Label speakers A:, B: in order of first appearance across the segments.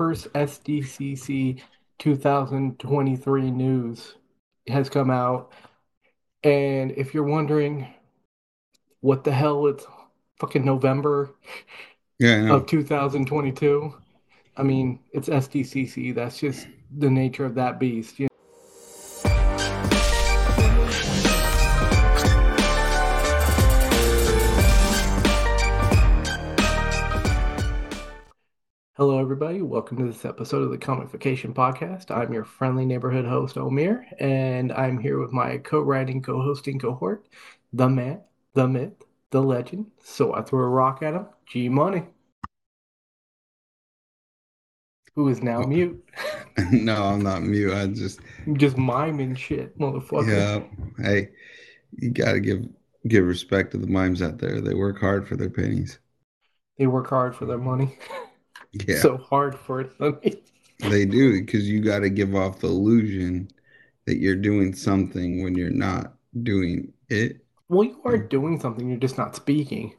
A: first SDCC 2023 news has come out. And if you're wondering what the hell it's fucking November
B: Yeah,
A: of 2022, I mean, it's SDCC. That's just the nature of that beast. You everybody. Welcome to this episode of the Comicfication Podcast. I'm your friendly neighborhood host, Omer, and I'm here with my co writing, co hosting cohort, the man, the myth, the legend. So I threw a rock at him, G Money, who is now oh. mute.
B: no, I'm not mute. I just
A: Just miming shit, motherfucker.
B: yeah. Hey, you gotta give give respect to the mimes out there. They work hard for their pennies.
A: They work hard for their money.
B: Yeah,
A: So hard for it. money.
B: they do because you got to give off the illusion that you're doing something when you're not doing it.
A: Well, you are mm. doing something, you're just not speaking.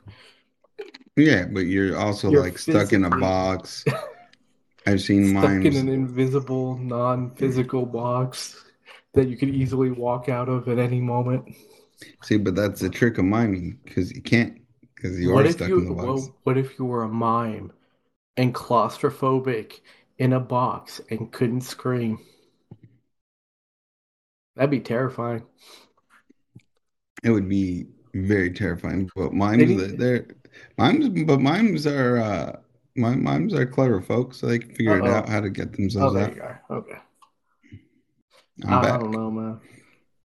B: Yeah, but you're also
A: You're
B: like stuck in a box. I've seen
A: Stuck
B: mimes.
A: in an invisible, non physical box that you could easily walk out of at any moment.
B: See, but that's the trick of miming because you can't because you
A: what
B: are stuck
A: you
B: in the box.
A: well, what if you were a mime and claustrophobic in a box and couldn't scream? That'd be terrifying.
B: It would be very terrifying. But mimes, they're mimes, but mimes are uh, mime, mimes are clever folks, so they can figure it out how to get
A: Oh,
B: themselves
A: there
B: out.
A: Okay.
B: I'm
A: I, I
B: back.
A: don't know, man.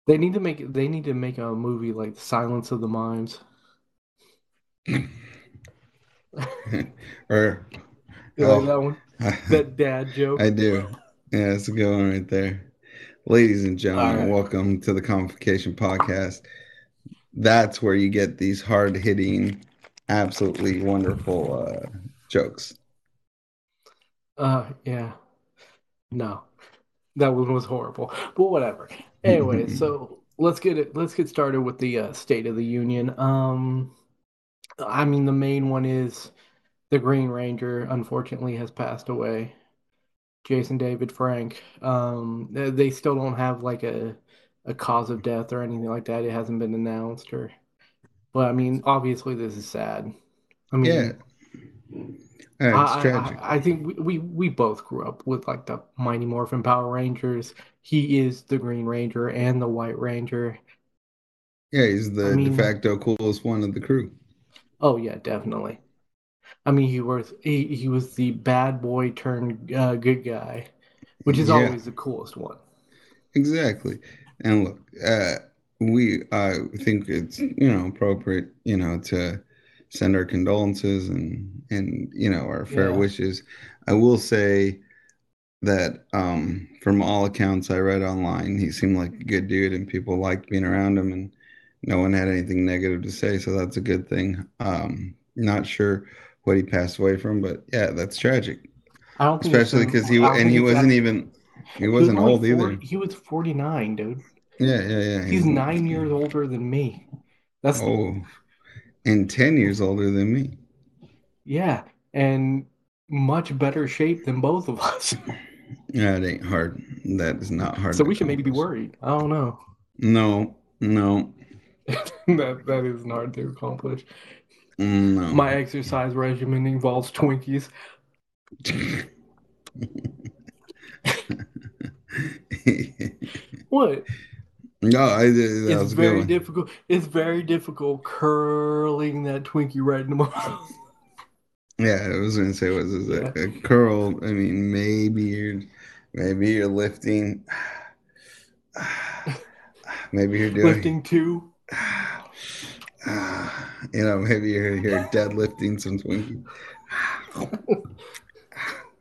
A: They need to make they need to make a movie like Silence of the Mimes.
B: or
A: You
B: Oh.
A: like that one? That dad joke.
B: I do. Yeah, it's a good one right there. Ladies and gentlemen,
A: right.
B: welcome to the Comicfication Podcast. That's where you get these hard hitting, absolutely wonderful uh, jokes.
A: Uh, yeah. No, that one was horrible. But whatever. Anyway, so let's get it. Let's get started with the uh, State of the Union. Um, I mean, the main one is the Green Ranger. Unfortunately, has passed away. Jason David Frank. Um, they, still don't have like a a cause of death or anything like that. It hasn't been announced or. But I mean, obviously, this is sad. I mean.
B: Yeah. Yeah, it's
A: I,
B: tragic.
A: I, I think we, we, we both grew up with like the Mighty Morphin Power Rangers. He is the Green Ranger and the White Ranger.
B: yeah, he's the
A: I mean-
B: de facto coolest one of the crew.
A: Oh yeah, definitely. I mean, he was he, he was the bad boy turned uh, good guy, which is
B: Yeah.
A: always the coolest one.
B: Exactly. And look, uh, we I think it's you know appropriate you know to send our condolences and and you know our fair
A: Yeah.
B: wishes. I will say that um, from all accounts I read online, he seemed like a good dude and people liked being around him and no one had anything negative to say, so that's a good thing. Um, not sure what he passed away from, but yeah, that's tragic,
A: I don't
B: especially because he and he wasn't
A: that-
B: even he
A: he was
B: wasn't old
A: 40
B: either.
A: He was 49, dude.
B: Yeah, yeah, yeah.
A: He's nine years older than me. That's
B: Oh, and 10 years older than me.
A: yeah, and much better shape than both of us.
B: Yeah, it ain't hard. That is not hard.
A: So we should maybe be worried. I don't know.
B: No, no,
A: that that isn't hard to accomplish.
B: No.
A: My exercise regimen involves Twinkies. What?
B: no, I.
A: It's very difficult. It's very difficult curling that Twinkie right in the mouth.
B: Yeah, I was gonna say, was this
A: Yeah.
B: a, a curl? I mean, maybe you're, maybe you're lifting. Maybe you're doing.
A: Lifting two.
B: You know, maybe you're you're deadlifting some Twinkies.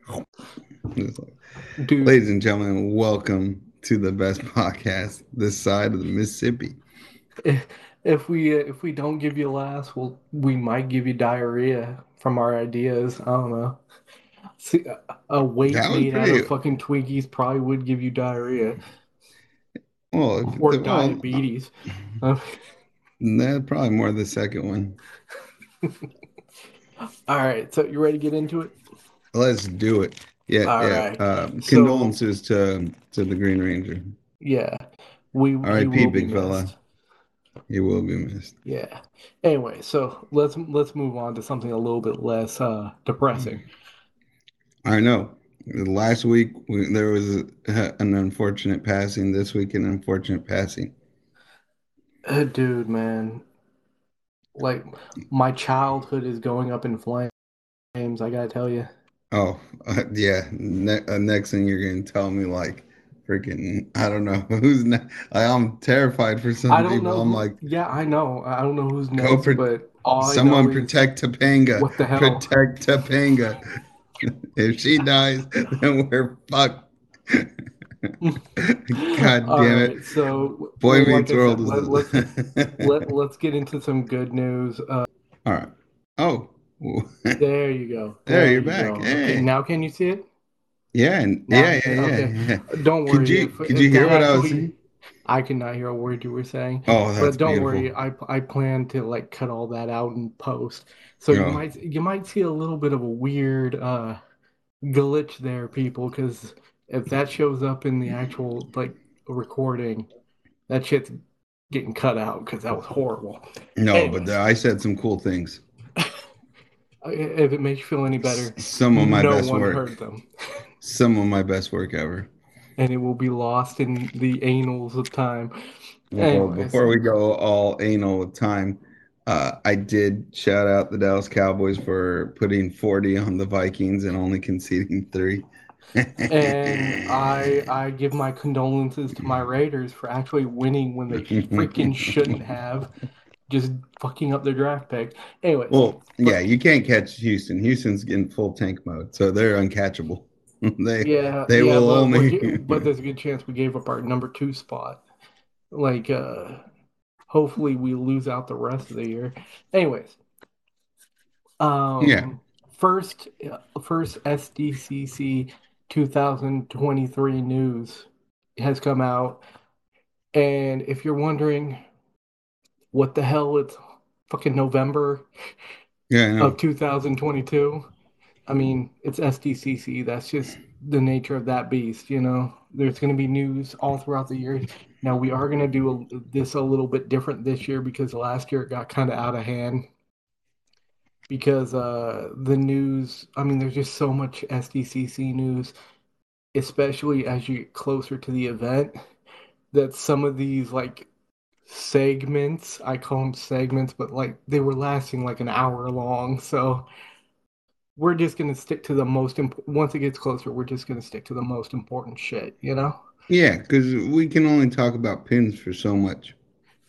B: Like- Ladies and gentlemen, welcome to the best podcast this side of the Mississippi.
A: if, if we uh, if we don't give you laughs, well, we might give you diarrhea from our ideas. I don't know. See, a- weight made out of fucking Twinkies probably would give you diarrhea
B: Well,
A: or
B: well,
A: diabetes. Uh,
B: That probably more the second one.
A: all right, so you ready to get into it?
B: Let's do it. Yeah,
A: All
B: yeah.
A: right. So
B: condolences to to the Green Ranger.
A: yeah, we
B: R.I.P. Big fella. He will be missed.
A: Yeah. Anyway, so let's let's move on to something a little bit less uh depressing.
B: I know. Last week we, there was a, an unfortunate passing. This week an unfortunate passing.
A: Uh, dude, man, like my childhood is going up in flames, I gotta tell you.
B: Oh, uh, yeah. Ne uh, next thing you're gonna tell me like freaking I don't know who's ne I'm terrified for some I
A: don't
B: people.
A: know
B: I'm
A: who,
B: like,
A: yeah, I know. I don't know who's next,
B: pro
A: but I
B: someone
A: is
B: protect Topanga.
A: what the hell?
B: Protect Topanga. If she dies, then we're fucked. God damn
A: right,
B: it.
A: so
B: Boy
A: like
B: Meets World
A: said, let, let's let let's get into some good news. Uh,
B: all right. Oh,
A: there you go.
B: there
A: There
B: you're
A: you
B: back.
A: go. Okay, now can you see it?
B: Yeah, and
A: Now,
B: yeah, yeah, yeah,
A: okay.
B: yeah.
A: Don't
B: Could
A: worry
B: you
A: if
B: could
A: if
B: you hear what I was saying?
A: I could not hear a word you were saying,
B: Oh, that's
A: but don't
B: beautiful.
A: worry, I I plan to like cut all that out and post. So you
B: Oh,
A: might you might see a little bit of a weird uh glitch there, people, because if that shows up in the actual like recording, that shit's getting cut out because that was horrible.
B: no, but the, I said some cool things.
A: if it makes you feel any better,
B: Some of my
A: no
B: best
A: one
B: work.
A: heard them,
B: Some of my best work ever.
A: and it will be lost in the annals of time.
B: Well,
A: Anyways,
B: before we go all anal with time, uh, I did shout out the Dallas Cowboys for putting 40 on the Vikings and only conceding three.
A: And I I give my condolences to my Raiders for actually winning when they freaking shouldn't have, just fucking up their draft pick. Anyway,
B: Well, yeah, you can't catch Houston. Houston's in full tank mode, so they're uncatchable. They
A: yeah,
B: they
A: yeah,
B: will
A: but
B: only
A: but there's a good chance we gave up our number two spot. Like, uh, hopefully we lose out the rest of the year. Anyways, um, yeah. first uh, first SDCC 2023 news has come out, and if you're wondering what the hell, it's fucking November
B: Yeah,
A: of 2022. I mean, it's SDCC. That's just the nature of that beast, you know. There's going to be news all throughout the year. Now we are going to do a, this a little bit different this year because last year it got kind of out of hand because uh the news, I mean, there's just so much SDCC news, especially as you get closer to the event, that some of these like segments, I call them segments, but like they were lasting like an hour long. So we're just gonna stick to the most important. Once it gets closer, we're just gonna stick to the most important shit, you know?
B: Yeah, because we can only talk about pins for so much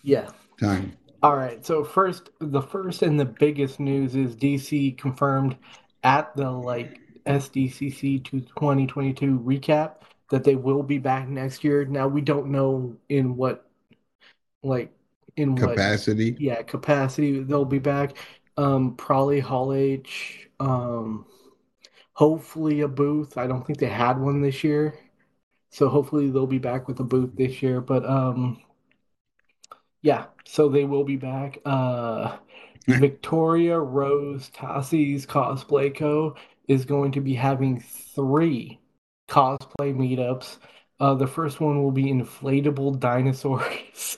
A: Yeah.
B: time.
A: All right. So first, the first and the biggest news is DC confirmed at the like SDCC to 2022 recap that they will be back next year. Now we don't know in what like in what
B: Capacity.
A: yeah capacity they'll be back. Um, probably Hall H. Um, hopefully a booth. I don't think they had one this year, so hopefully they'll be back with a booth this year. But um, yeah, so they will be back. Uh, Victoria Rose Tassi's Cosplay Co. is going to be having three cosplay meetups. Uh, the first one will be inflatable dinosaurs.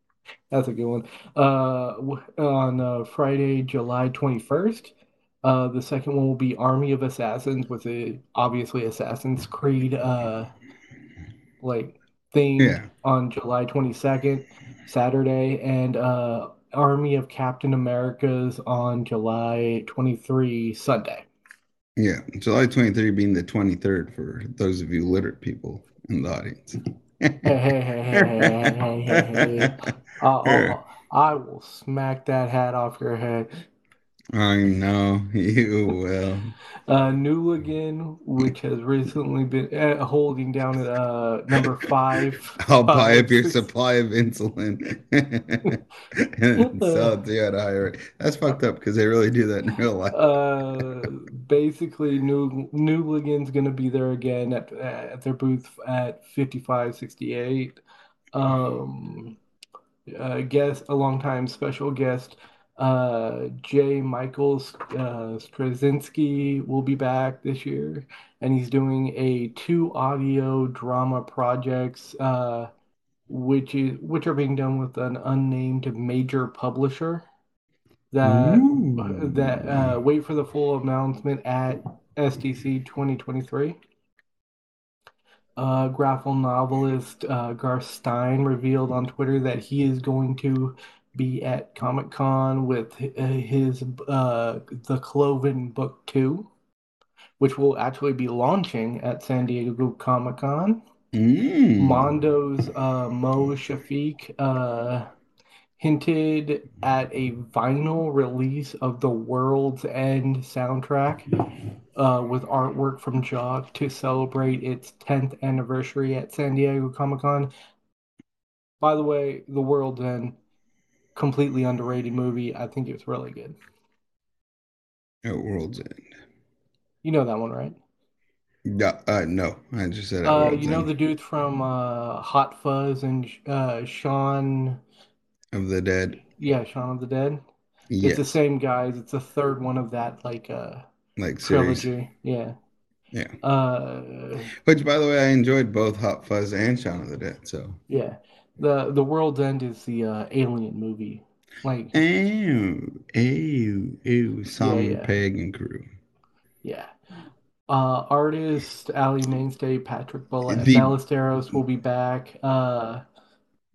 A: That's a good one. Uh, on uh, Friday, July 21st. Uh, the second one will be Army of Assassins with a obviously Assassin's Creed uh like thing
B: yeah.
A: on July 22nd, Saturday, and uh, Army of Captain Americas on July 23, Sunday.
B: Yeah, July 23 being the 23rd for those of you literate people in the audience.
A: hey, hey, hey, hey, hey, hey, hey, hey. Uh, oh, I will smack that hat off your head.
B: I know you will.
A: Uh, Newligan, which has recently been uh, holding down at uh, number five.
B: I'll buy
A: Uh,
B: up your
A: six-
B: supply of insulin and sell it to you at a higher rate. That's fucked up because they really do that in real life.
A: Uh, basically, New Newligan's gonna be there again at at their booth at 5568. Um, uh, guest, a long time special guest, Uh, J. Michaels uh, Straczynski will be back this year, and he's doing a two audio drama projects, uh, which is which are being done with an unnamed major publisher. That
B: Ooh.
A: that uh, wait for the full announcement at SDC 2023. Uh, graphic novelist uh, Garth Stein revealed on Twitter that he is going to be at Comic Con with uh, his uh, The Cloven Book 2, which will actually be launching at San Diego Comic Con.
B: Mm.
A: Mondo's uh, Mo Shafeek uh, hinted at a vinyl release of the World's End soundtrack uh, with artwork from Jock to celebrate its 10th anniversary at San Diego Comic Con. By the way, The World's End, completely underrated movie. I think it's really good.
B: Oh, World's End.
A: You know that one, right?
B: Yeah, uh, no, I just said
A: Uh, you know
B: End
A: the dude from uh, Hot Fuzz and uh, Shaun,
B: of the Dead.
A: yeah, Shaun of the Dead. It's the same guys. It's the third one of that like uh
B: like series.
A: trilogy. Yeah.
B: Yeah.
A: Uh,
B: Which, by the way, I enjoyed both Hot Fuzz and Shaun of the Dead. So,
A: yeah. The The World's End is the uh, Alien movie. Like,
B: ew, ew, ew,
A: yeah,
B: Simon
A: yeah,
B: Pegg and crew.
A: yeah. Uh, artist Alley Mainstay, Patrick Ball-
B: The
A: Ballesteros will be back. Uh,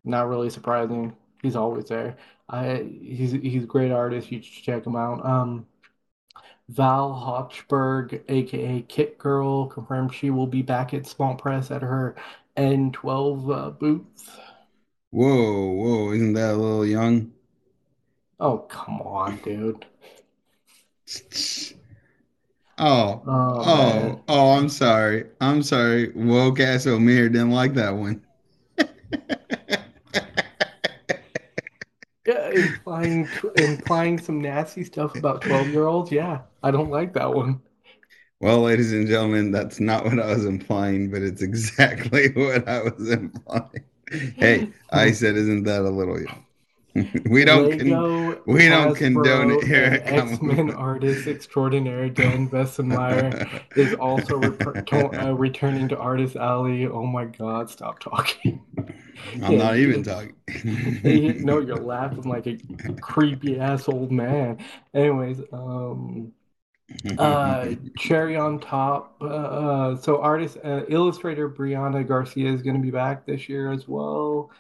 A: not really surprising. He's always there. I he's he's a great artist. You should check him out. Um, Val Hochberg, aka Kit Girl, confirmed she will be back at Small Press at her N12 uh, booth.
B: Whoa, whoa, isn't that a little young?
A: Oh, come on, dude.
B: Oh,
A: Oh
B: oh, oh, I'm sorry. I'm sorry. Woke ass O'Meara didn't like that one.
A: Yeah, implying implying some nasty stuff about 12-year-olds. Yeah, I don't like that one.
B: Well, ladies and gentlemen, that's not what I was implying, but it's exactly what I was implying. Hey, I said, isn't that a little young? We don't con we don't condone it here at
A: X-Men artist extraordinaire Dan Bessemeyer is also reper- to- uh, returning to Artist Alley. Oh my God, stop talking.
B: I'm
A: Yeah,
B: not even talking.
A: no, you're laughing like a creepy ass old man. Anyways, um, uh, cherry on top. Uh, uh, so artist, uh, illustrator Brianna Garcia is going to be back this year as well.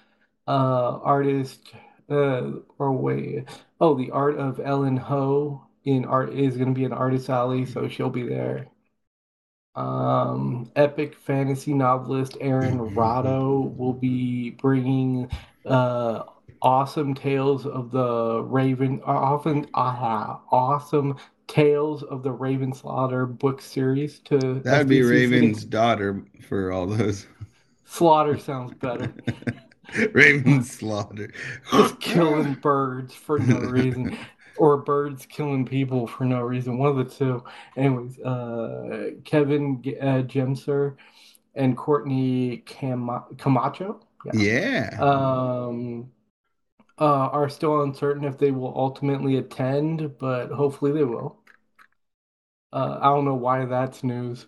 A: Uh, artist, uh, or wait, oh, the art of Ellen Ho in art is going to be an artist alley, so she'll be there. Um, epic fantasy novelist Aaron Rado will be bringing uh awesome tales of the Raven, often uh, awesome tales of the Raven Slaughter book series to
B: That would be. Raven's daughter for all those.
A: Slaughter sounds better.
B: Raven Slaughter.
A: Just killing birds for no reason, or birds killing people for no reason. One of the two. Anyways, uh, Kevin uh, Gemser and Courtney Cam- Camacho. Yeah.
B: Yeah.
A: um, uh, are still uncertain if they will ultimately attend, but hopefully they will. Uh, I don't know why that's news.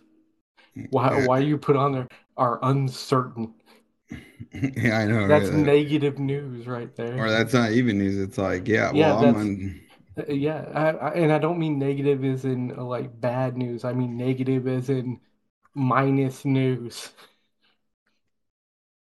A: Why why you put on there are uncertain.
B: Yeah, I know.
A: That's
B: right?
A: negative news right there.
B: Or that's not even news. It's like, yeah,
A: Yeah,
B: well, I'm on.
A: Uh, Yeah, I, I, and I don't mean negative as in like bad news. I mean negative as in minus news.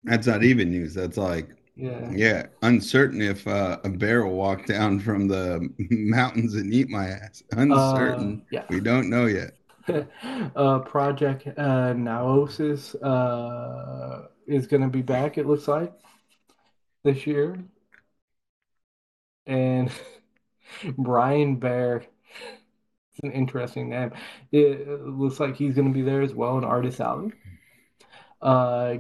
B: That's not even news. That's like,
A: Yeah.
B: yeah, uncertain if uh, a bear will walk down from the mountains and eat my ass. Uncertain.
A: Uh, yeah.
B: We don't know yet.
A: uh, Project uh, Naosis uh, is going to be back, it looks like, this year. And Brian Bear, it's an interesting name. It looks like he's going to be there as well in Artist Alley. Uh,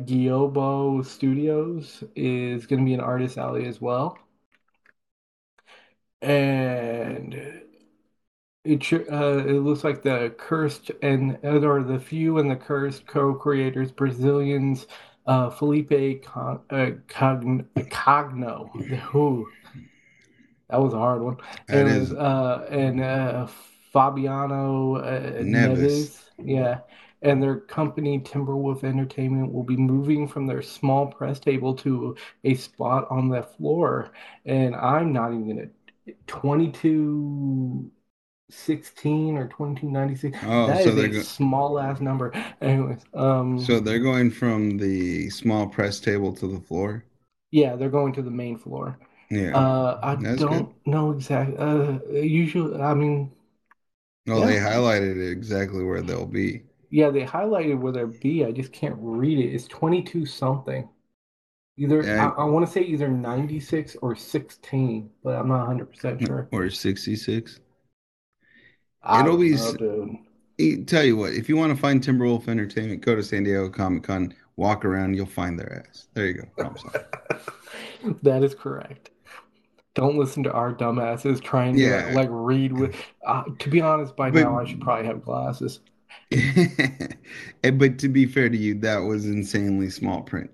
A: Studios is going to be an Artist Alley as well. And it uh, it looks like the cursed and or the few and the cursed co-creators Brazilians uh, Felipe Con- uh, Cogn- Cogno who That was a hard one.
B: That
A: Anyways,
B: is
A: uh, and uh, Fabiano uh,
B: Neves.
A: Neves, yeah, and their company Timberwolf Entertainment will be moving from their small press table to a spot on the floor. And I'm not even gonna 2216 or 2296.
B: Oh,
A: That
B: so
A: is a
B: go-
A: small ass number. Anyways, um,
B: so they're going from the small press table to the floor.
A: yeah, they're going to the main floor.
B: Yeah.
A: Uh, I
B: That's
A: don't know exactly. Uh, usually, I mean.
B: well, they highlighted exactly where they'll be.
A: Yeah, they highlighted where they're B. I just can't read it. It's 22 something. Either
B: Yeah.
A: I, I want to say either 96 or 16, but I'm not 100% sure.
B: Or 66.
A: I
B: It'll be
A: know,
B: Tell you what, if you want to find Timberwolf Entertainment, go to San Diego Comic Con, walk around, you'll find their ass. There you go.
A: That is correct. Don't listen to our dumbasses trying to like read with. Uh, to be honest, by
B: But-
A: now I should probably have glasses.
B: But to be fair to you, that was insanely small print.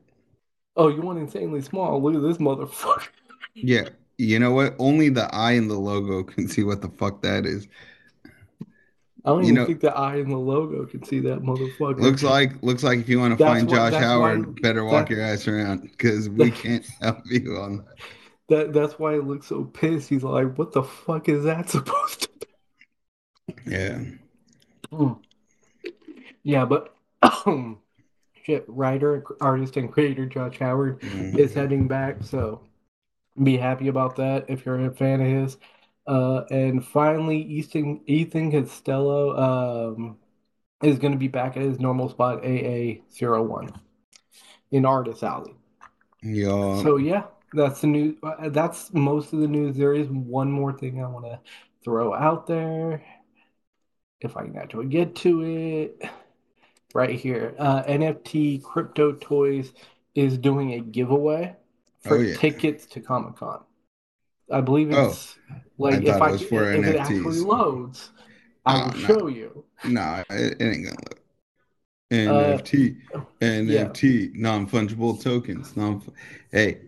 A: Oh, you want insanely small? Look at this motherfucker.
B: Yeah. You know what? Only the eye and the logo can see what the fuck that is.
A: I don't
B: You
A: even
B: know-
A: think the eye in the logo can see that motherfucker.
B: Looks like looks like if you want to
A: That's
B: find
A: why-
B: Josh Howard,
A: why-
B: better walk
A: that-
B: your ass around because we can't help you on that.
A: That that's why it looks so pissed. He's like, "What the fuck is that supposed to be?
B: Yeah.
A: be?" Yeah, but shit, writer, artist, and creator Josh Howard
B: Mhm.
A: is heading back, so be happy about that if you're a fan of his. Uh, and finally, Ethan Ethan Costello um, is going to be back at his normal spot, AA01 in Artist Alley.
B: Yeah.
A: So yeah, that's the news. uh, That's most of the news. There is one more thing I want to throw out there, if I can actually get to it. Right here, uh, NFT Crypto Toys is doing a giveaway for
B: Oh, yeah.
A: tickets to Comic Con. I believe
B: Oh,
A: it's like
B: I
A: if I if it actually loads, I
B: Oh,
A: will
B: no.
A: show you.
B: Nah, it, it ain't gonna look.
A: Uh,
B: NFT,
A: yeah.
B: NFT, non-fungible tokens. Non. Hey,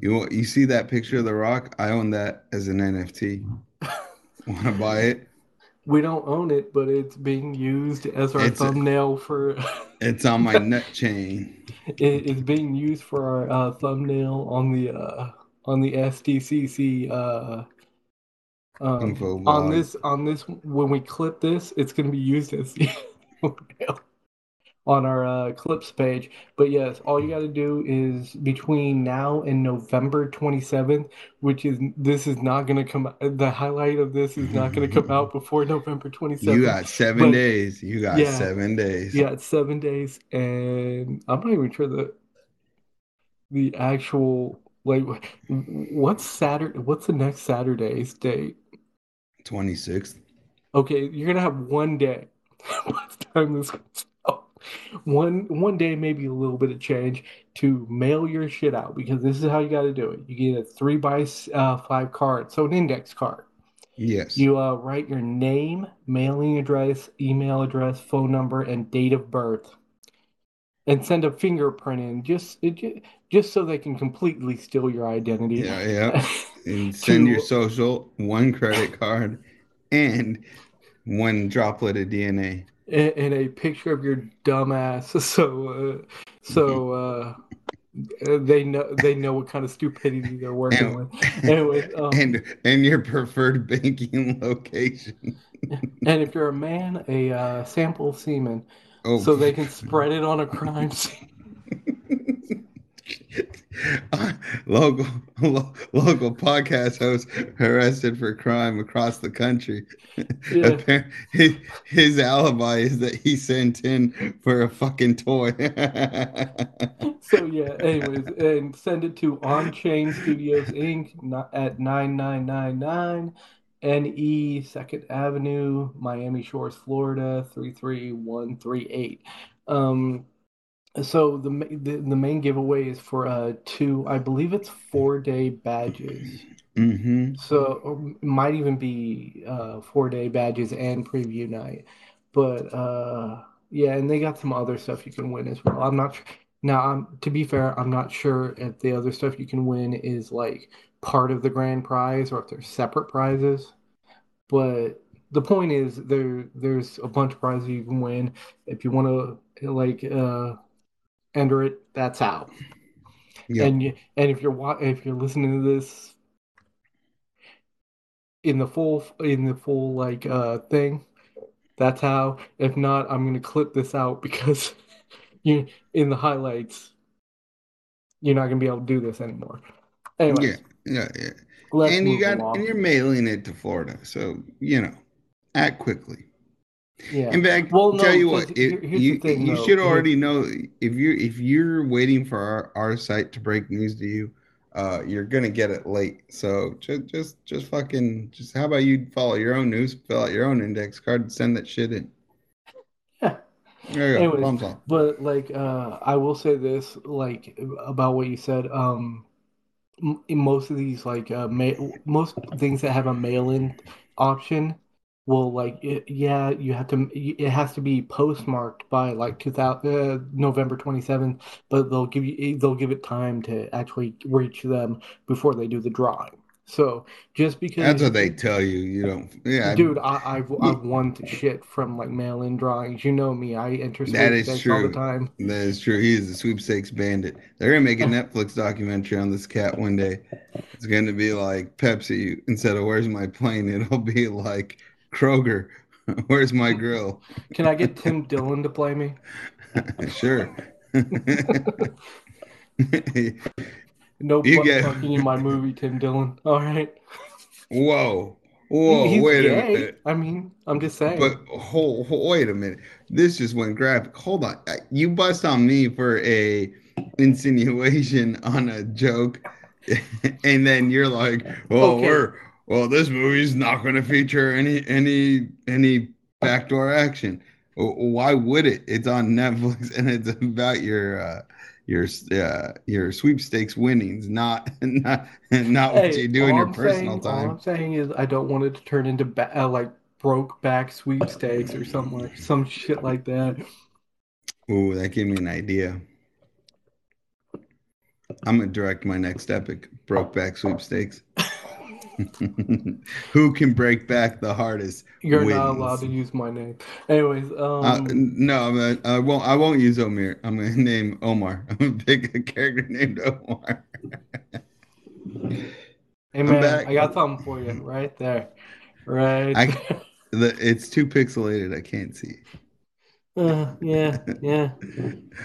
B: you you see that picture of the Rock? I own that as an NFT. Want to buy it?
A: We don't own it, but it's being used as our
B: It's a-
A: thumbnail for.
B: It's on my nut chain.
A: It is being used for our uh, thumbnail on the uh, on the SDCC uh, um, on this on this when we clip this, it's going to be used as the thumbnail on our uh, clips page. But yes, all you got to do is between now and November 27th, which is this is not going to come out. The highlight of this is not going to come out before November 27th.
B: You got seven
A: But-
B: days. You got
A: Yeah.
B: seven days.
A: Yeah, it's seven days, and I'm not even sure the the actual like what's Saturday? What's the next Saturday's date?
B: 26th.
A: Okay, you're gonna have one day. The time this one one day, maybe a little bit of change to mail your shit out because this is how you got to do it. You get a three by uh, five card, so an index card.
B: Yes.
A: You uh, write your name, mailing address, email address, phone number, and date of birth, and send a fingerprint in just it, just so they can completely steal your identity.
B: Yeah, yeah. And send
A: To-
B: your social, one credit card, and one droplet of DNA.
A: And, and a picture of your dumbass, so uh, so uh, they know they know what kind of stupidity they're working
B: And-
A: with. Anyway, um,
B: and and your preferred banking location.
A: and if you're a man, a uh, sample semen,
B: Oh,
A: so they can spread it on a crime scene.
B: local lo- local podcast host arrested for crime across the country.
A: Yeah.
B: His, his alibi is that he sent in for a fucking toy.
A: So yeah, anyways, and send it to On Chain Studios Inc. at 9999 NE Second Avenue, Miami Shores, Florida 33138. Um so the, the the main giveaway is for uh two, I believe it's four day badges.
B: hmm
A: So or it might even be uh four day badges and preview night. But uh yeah, and they got some other stuff you can win as well. I'm not sure. Now, um, to be fair, I'm not sure if the other stuff you can win is like part of the grand prize or if they're separate prizes. But the point is, there there's a bunch of prizes you can win. If you want to like uh, enter it, that's out.
B: Yeah.
A: And you, and if you're if you're listening to this in the full in the full like uh thing, that's how. If not, I'm gonna clip this out because you in the highlights, you're not gonna be able to do this anymore.
B: Yeah. Yeah. Yeah.
A: let's
B: And you got and you're mailing it to Florida. So, you know, act quickly.
A: Yeah.
B: In fact,
A: Well, no,
B: tell you what, you
A: thing,
B: you
A: though.
B: should already know if you're if you're waiting for our, our site to break news to you, uh, you're gonna get it late. So just just just fucking just how about you follow your own news, fill out your own index card, and send that shit in.
A: Yeah.
B: There you go.
A: Anyways, But like uh I will say this like about what you said um in most of these like uh ma most things that have a mail-in option will like it, yeah you have to it has to be postmarked by like 2000 uh, November 27th but they'll give you they'll give it time to actually reach them before they do the drawing. So just because
B: That's what they tell you. You don't. Yeah,
A: Dude, I, I've I've won shit from like mail-in drawings. You know me. I enter
B: That is
A: sweepstakes all the time.
B: That is true. He is a sweepstakes bandit. They're gonna make a Netflix documentary on this cat one day. It's gonna be like Pepsi instead of "Where's my plane?" It'll be like Kroger, "Where's my grill?"
A: Can I get Tim Dillon to play me?
B: sure.
A: No
B: You get-
A: fucking in my movie, Tim Dillon. All right.
B: Whoa, whoa,
A: He's
B: wait a minute.
A: I mean, I'm just saying.
B: But hold, wait a minute. This just went graphic. Hold on. You bust on me for a insinuation on a joke, and then you're like, "Well,
A: Okay.
B: we're well, this movie's not going to feature any any any backdoor action. Why would it? It's on Netflix, and it's about your uh, your uh, your sweepstakes winnings, not not not what
A: Hey,
B: you do in your
A: I'm
B: personal
A: saying, all
B: time.
A: I'm saying is I don't want it to turn into ba uh, like broke back sweepstakes or something like some shit like that.
B: Ooh, that gave me an idea. I'm gonna direct my next epic, Brokeback Sweepstakes. Who can break back the hardest?
A: You're
B: wins.
A: not allowed to use my name. Anyways,
B: Uh,
A: um,
B: no, I'm gonna, I won't. I won't use Omer. I'm gonna name Omar. I'm gonna pick a character named Omar.
A: hey man. I got something for you right there. Right.
B: I- The, it's too pixelated. I can't see.
A: Uh, yeah, yeah.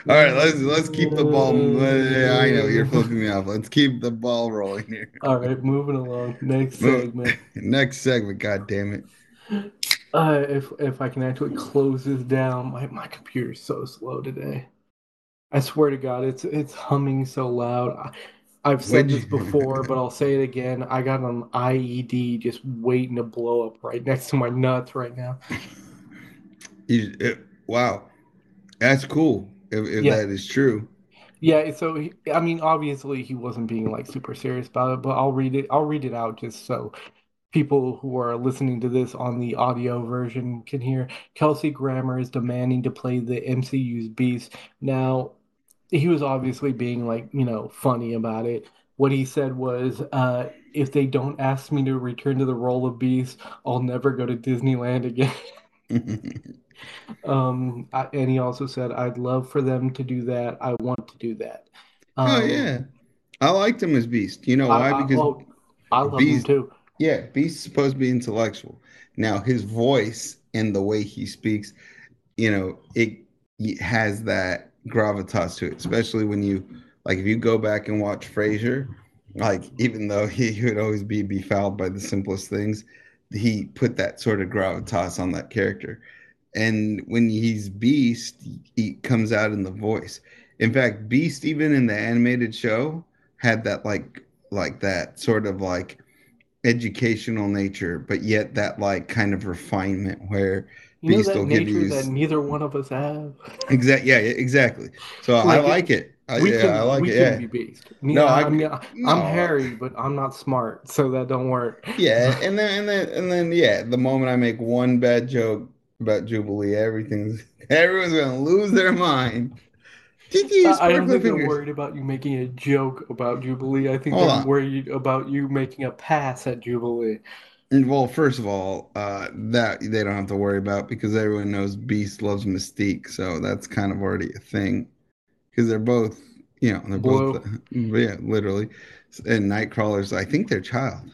B: All right, let's let's keep the ball. Yeah, I know you're flipping me off. Let's keep the ball rolling here.
A: All right, moving along. Next segment.
B: Next segment. God damn it.
A: Uh, if if I can actually close this down, my my computer's so slow today. I swear to God, it's it's humming so loud. I, I've said this before, but I'll say it again. I got an IED just waiting to blow up right next to my nuts right now.
B: You, it, wow, that's cool. If, if
A: Yeah.
B: that is true,
A: Yeah, so he, I mean, obviously he wasn't being like super serious about it, but I'll read it. I'll read it out just so people who are listening to this on the audio version can hear. Kelsey Grammer is demanding to play the MCU's Beast. Now, he was obviously being like, you know, funny about it. What he said was, uh, if they don't ask me to return to the role of Beast, I'll never go to Disneyland again. Um, I, and he also said, I'd love for them to do that. I want to do that.
B: oh
A: Um,
B: yeah, I liked him as Beast. You know
A: I,
B: why?
A: I,
B: Because
A: oh, I love him too.
B: yeah, Beast's supposed to be intellectual. Now his voice and the way he speaks, you know, it, it has that gravitas to it. Especially when you like, if you go back and watch Frasier, like even though he would always be befouled by the simplest things, he put that sort of gravitas on that character. And when he's Beast, he comes out in the voice. In fact, Beast, even in the animated show, had that like like that sort of like educational nature, but yet that like kind of refinement where
A: You know
B: Beast
A: that
B: will give
A: nature
B: you
A: that neither one of us have.
B: Exactly. yeah, exactly. So I
A: Like,
B: like it. I,
A: We
B: yeah,
A: can
B: I like
A: we
B: it.
A: can
B: Yeah.
A: be beast.
B: No,
A: I, mean,
B: no
A: i'm hairy, but I'm not smart, so that don't work.
B: Yeah, and then and then and then yeah, the moment I make one bad joke about Jubilee, everything's everyone's gonna lose their mind.
A: I don't think they're worried about you making a joke about Jubilee. I think Hold they're on. worried about you making a pass at Jubilee.
B: Well, first of all, uh, that they don't have to worry about because everyone knows Beast loves Mystique, so that's kind of already a thing. Because they're both, you know, they're Blue. both, yeah, literally. And Nightcrawler's, I think they're child.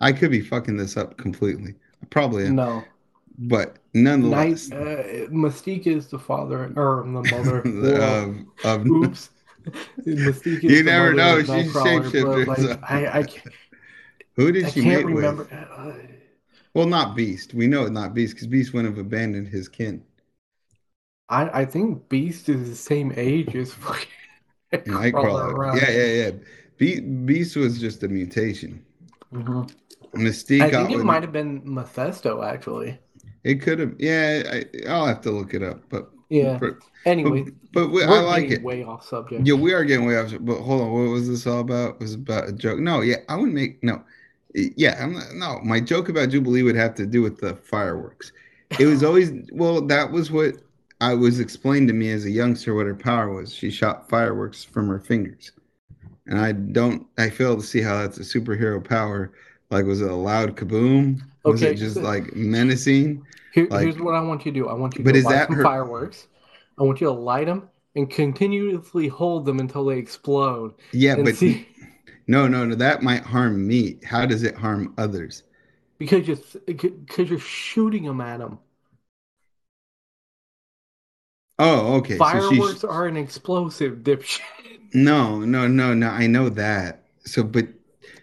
B: I could be fucking this up completely. Probably am.
A: no,
B: but nonetheless,
A: Night, uh, Mystique is the father or the mother
B: of, of
A: oops. Mystique
B: you never know. She's shapeshifter. Like, so.
A: I, I can't,
B: who did she mate remember. with?
A: Uh,
B: well, not Beast. We know it's not Beast because Beast wouldn't have abandoned his kin.
A: I I think Beast is the same age as
B: Nightcrawler. Yeah, yeah, yeah. Be- Beast was just a mutation.
A: Mm-hmm.
B: Mystique. I
A: think it might have been Mephisto actually.
B: It could have. Yeah, I, will have to look it up. But
A: yeah. But, anyway,
B: but, but we, I like it.
A: Way off subject.
B: Yeah, we are getting way off. But hold on, what was this all about? It was about a joke? No, yeah, I wouldn't make no. Yeah, I'm not, no. My joke about Jubilee would have to do with the fireworks. It was always well. That was what I was explained to me as a youngster. What her power was. She shot fireworks from her fingers, and I don't. I fail to see how that's a superhero power. Like, was it a loud kaboom? Was okay, it just like menacing?
A: Here,
B: like,
A: here's what I want you to do. I want you to light her... fireworks. I want you to light them and continuously hold them until they explode.
B: Yeah, but see... no, no, no. That might harm me. How does it harm others?
A: Because you're because you're shooting them at them.
B: Oh, okay.
A: Fireworks so are an explosive, dipshit.
B: No, no, no, no. I know that. So, but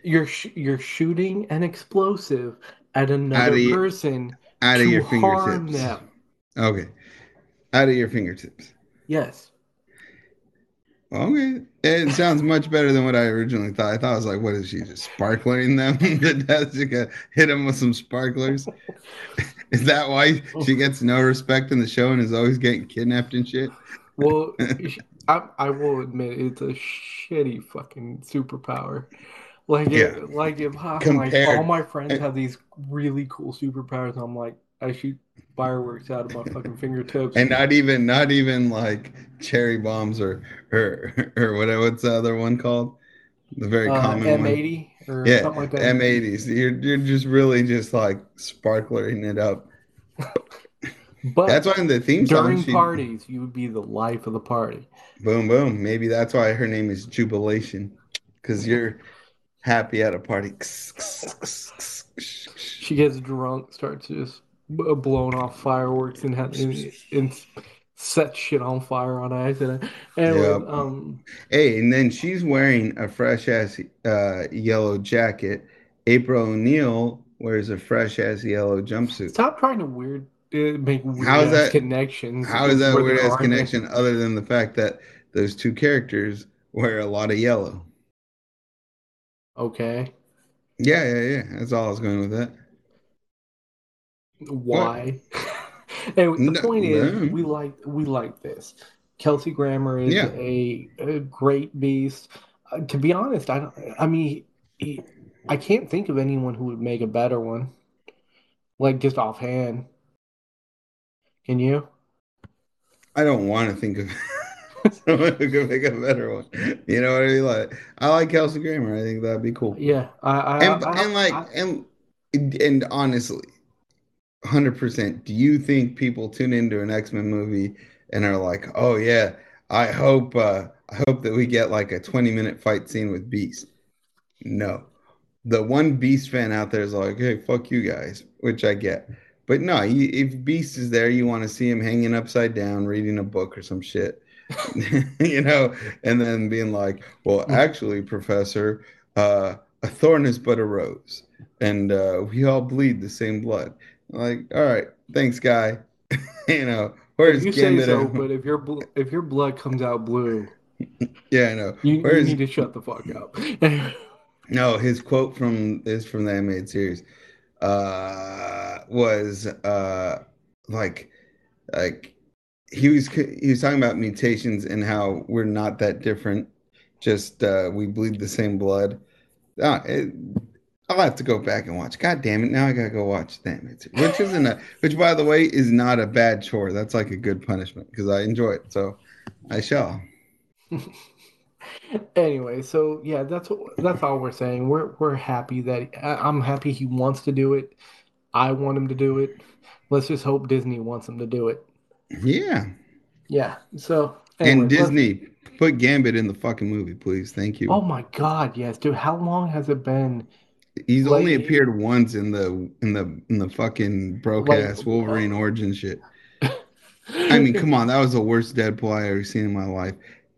A: you're sh- you're shooting an explosive at another person
B: out of your fingertips. Them. Okay, out of your fingertips.
A: Yes.
B: Okay, it sounds much better than what I originally thought. I thought I was like, "What is she just sparkling them?" Jessica uh, hit him with some sparklers. is that why she gets no respect in the show and is always getting kidnapped and shit?
A: Well, I, I will admit it's a shitty fucking superpower. Like, yeah. it, like if like, all my friends have these really cool superpowers, I'm like, I shoot fireworks out of my fucking fingertips,
B: and not even, not even like cherry bombs or or or what? What's the other one called? The very uh, common
A: M80
B: one. or yeah, something like that. M80s. You're you're just really just like sparkling it up.
A: but
B: that's why in the theme
A: song during she, parties, you would be the life of the party.
B: Boom, boom. Maybe that's why her name is Jubilation, because you're happy at a party.
A: she gets drunk, starts just blowing off fireworks and, and, and set shit on fire on accident. And yep. um,
B: hey, and then she's wearing a fresh ass uh, yellow jacket. April O'Neil wears a fresh ass yellow jumpsuit.
A: Stop trying to weird uh, make weird how is that, connections.
B: How is that weird ass connection other than the fact that those two characters wear a lot of yellow?
A: Okay.
B: Yeah, yeah, yeah. That's all I was going with that.
A: Why? the no, point is, no. we like we like this. Kelsey Grammer is yeah. a, a, great beast. Uh, to be honest, I don't. I mean, he, I can't think of anyone who would make a better one. Like just offhand. Can you?
B: I don't want to think of someone who could make a better one. You know what I mean? Like, I like Kelsey Grammer. I think that'd be cool.
A: Yeah, I, I
B: and,
A: I,
B: and like and and honestly, hundred percent. Do you think people tune into an X Men movie and are like, "Oh yeah, I hope uh, I hope that we get like a twenty minute fight scene with Beast"? No. The one Beast fan out there is like, "Hey, fuck you guys," which I get. But no, if Beast is there, you want to see him hanging upside down, reading a book or some shit. you know, and then being like, well, hmm. actually, Professor, uh, a thorn is but a rose, and uh, we all bleed the same blood. like, all right, thanks, guy. you know, where's
A: you say so, but if your bl- if your blood comes out blue,
B: yeah, I know.
A: You, you need to shut the fuck up.
B: no, his quote from is from the animated series uh, was uh, like like he was he was talking about mutations and how we're not that different. Just uh, we bleed the same blood. Uh, it, I'll have to go back and watch. God damn it! Now I gotta go watch Damn it, which isn't a which by the way is not a bad chore. That's like a good punishment because I enjoy it. So I shall.
A: Anyway, so yeah, that's what that's all we're saying. We're we're happy that I- I'm happy he wants to do it. I want him to do it. Let's just hope Disney wants him to do it.
B: Yeah.
A: Yeah. So
B: And
A: let's-
B: Disney, put Gambit in the fucking movie, please. Thank you.
A: Oh my God, yes, dude. How long has it been?
B: He's
A: like-
B: only appeared once in the in the in the fucking broke
A: Like-
B: ass Wolverine origin shit. I mean, come on, that was the worst Deadpool I ever seen in my life.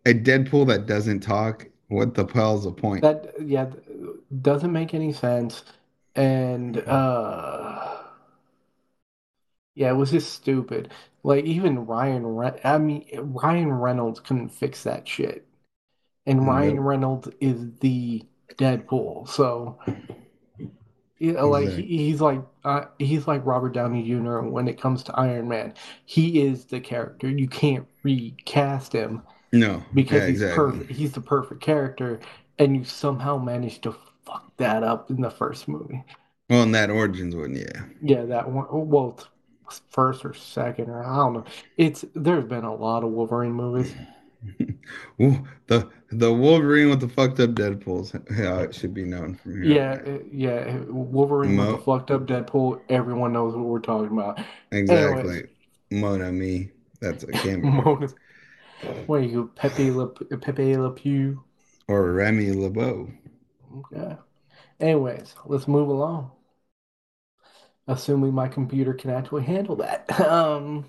B: A Deadpool that doesn't talk. What the hell's the point?
A: That yeah, doesn't make any sense. And uh yeah, it was just stupid. Like even Ryan Re I mean Ryan Reynolds couldn't fix that shit. And Ryan Reynolds is the Deadpool. So yeah, like he, he's like uh, he's like Robert Downey Jr. when it comes to Iron Man. He is the character. You can't recast him
B: No,
A: because
B: yeah,
A: he's
B: exactly.
A: perfect. He's the perfect character, and you somehow managed to fuck that up in the first movie.
B: Well, in that Origins one, yeah.
A: Yeah, that one. Well, first or second, or I don't know. It's there's been a lot of Wolverine movies.
B: Ooh, the the Wolverine with the fucked up Deadpool's how it should be known from here.
A: Yeah, uh, yeah. Wolverine with the fucked up Deadpool. Everyone knows what we're talking about.
B: exactly. Mona me. That's a camera.
A: Mona. What are you, Pepe Le Pepe Le Pew?
B: or Remy LeBeau.
A: Okay. Anyways, let's move along. Assuming my computer can actually handle that. Um,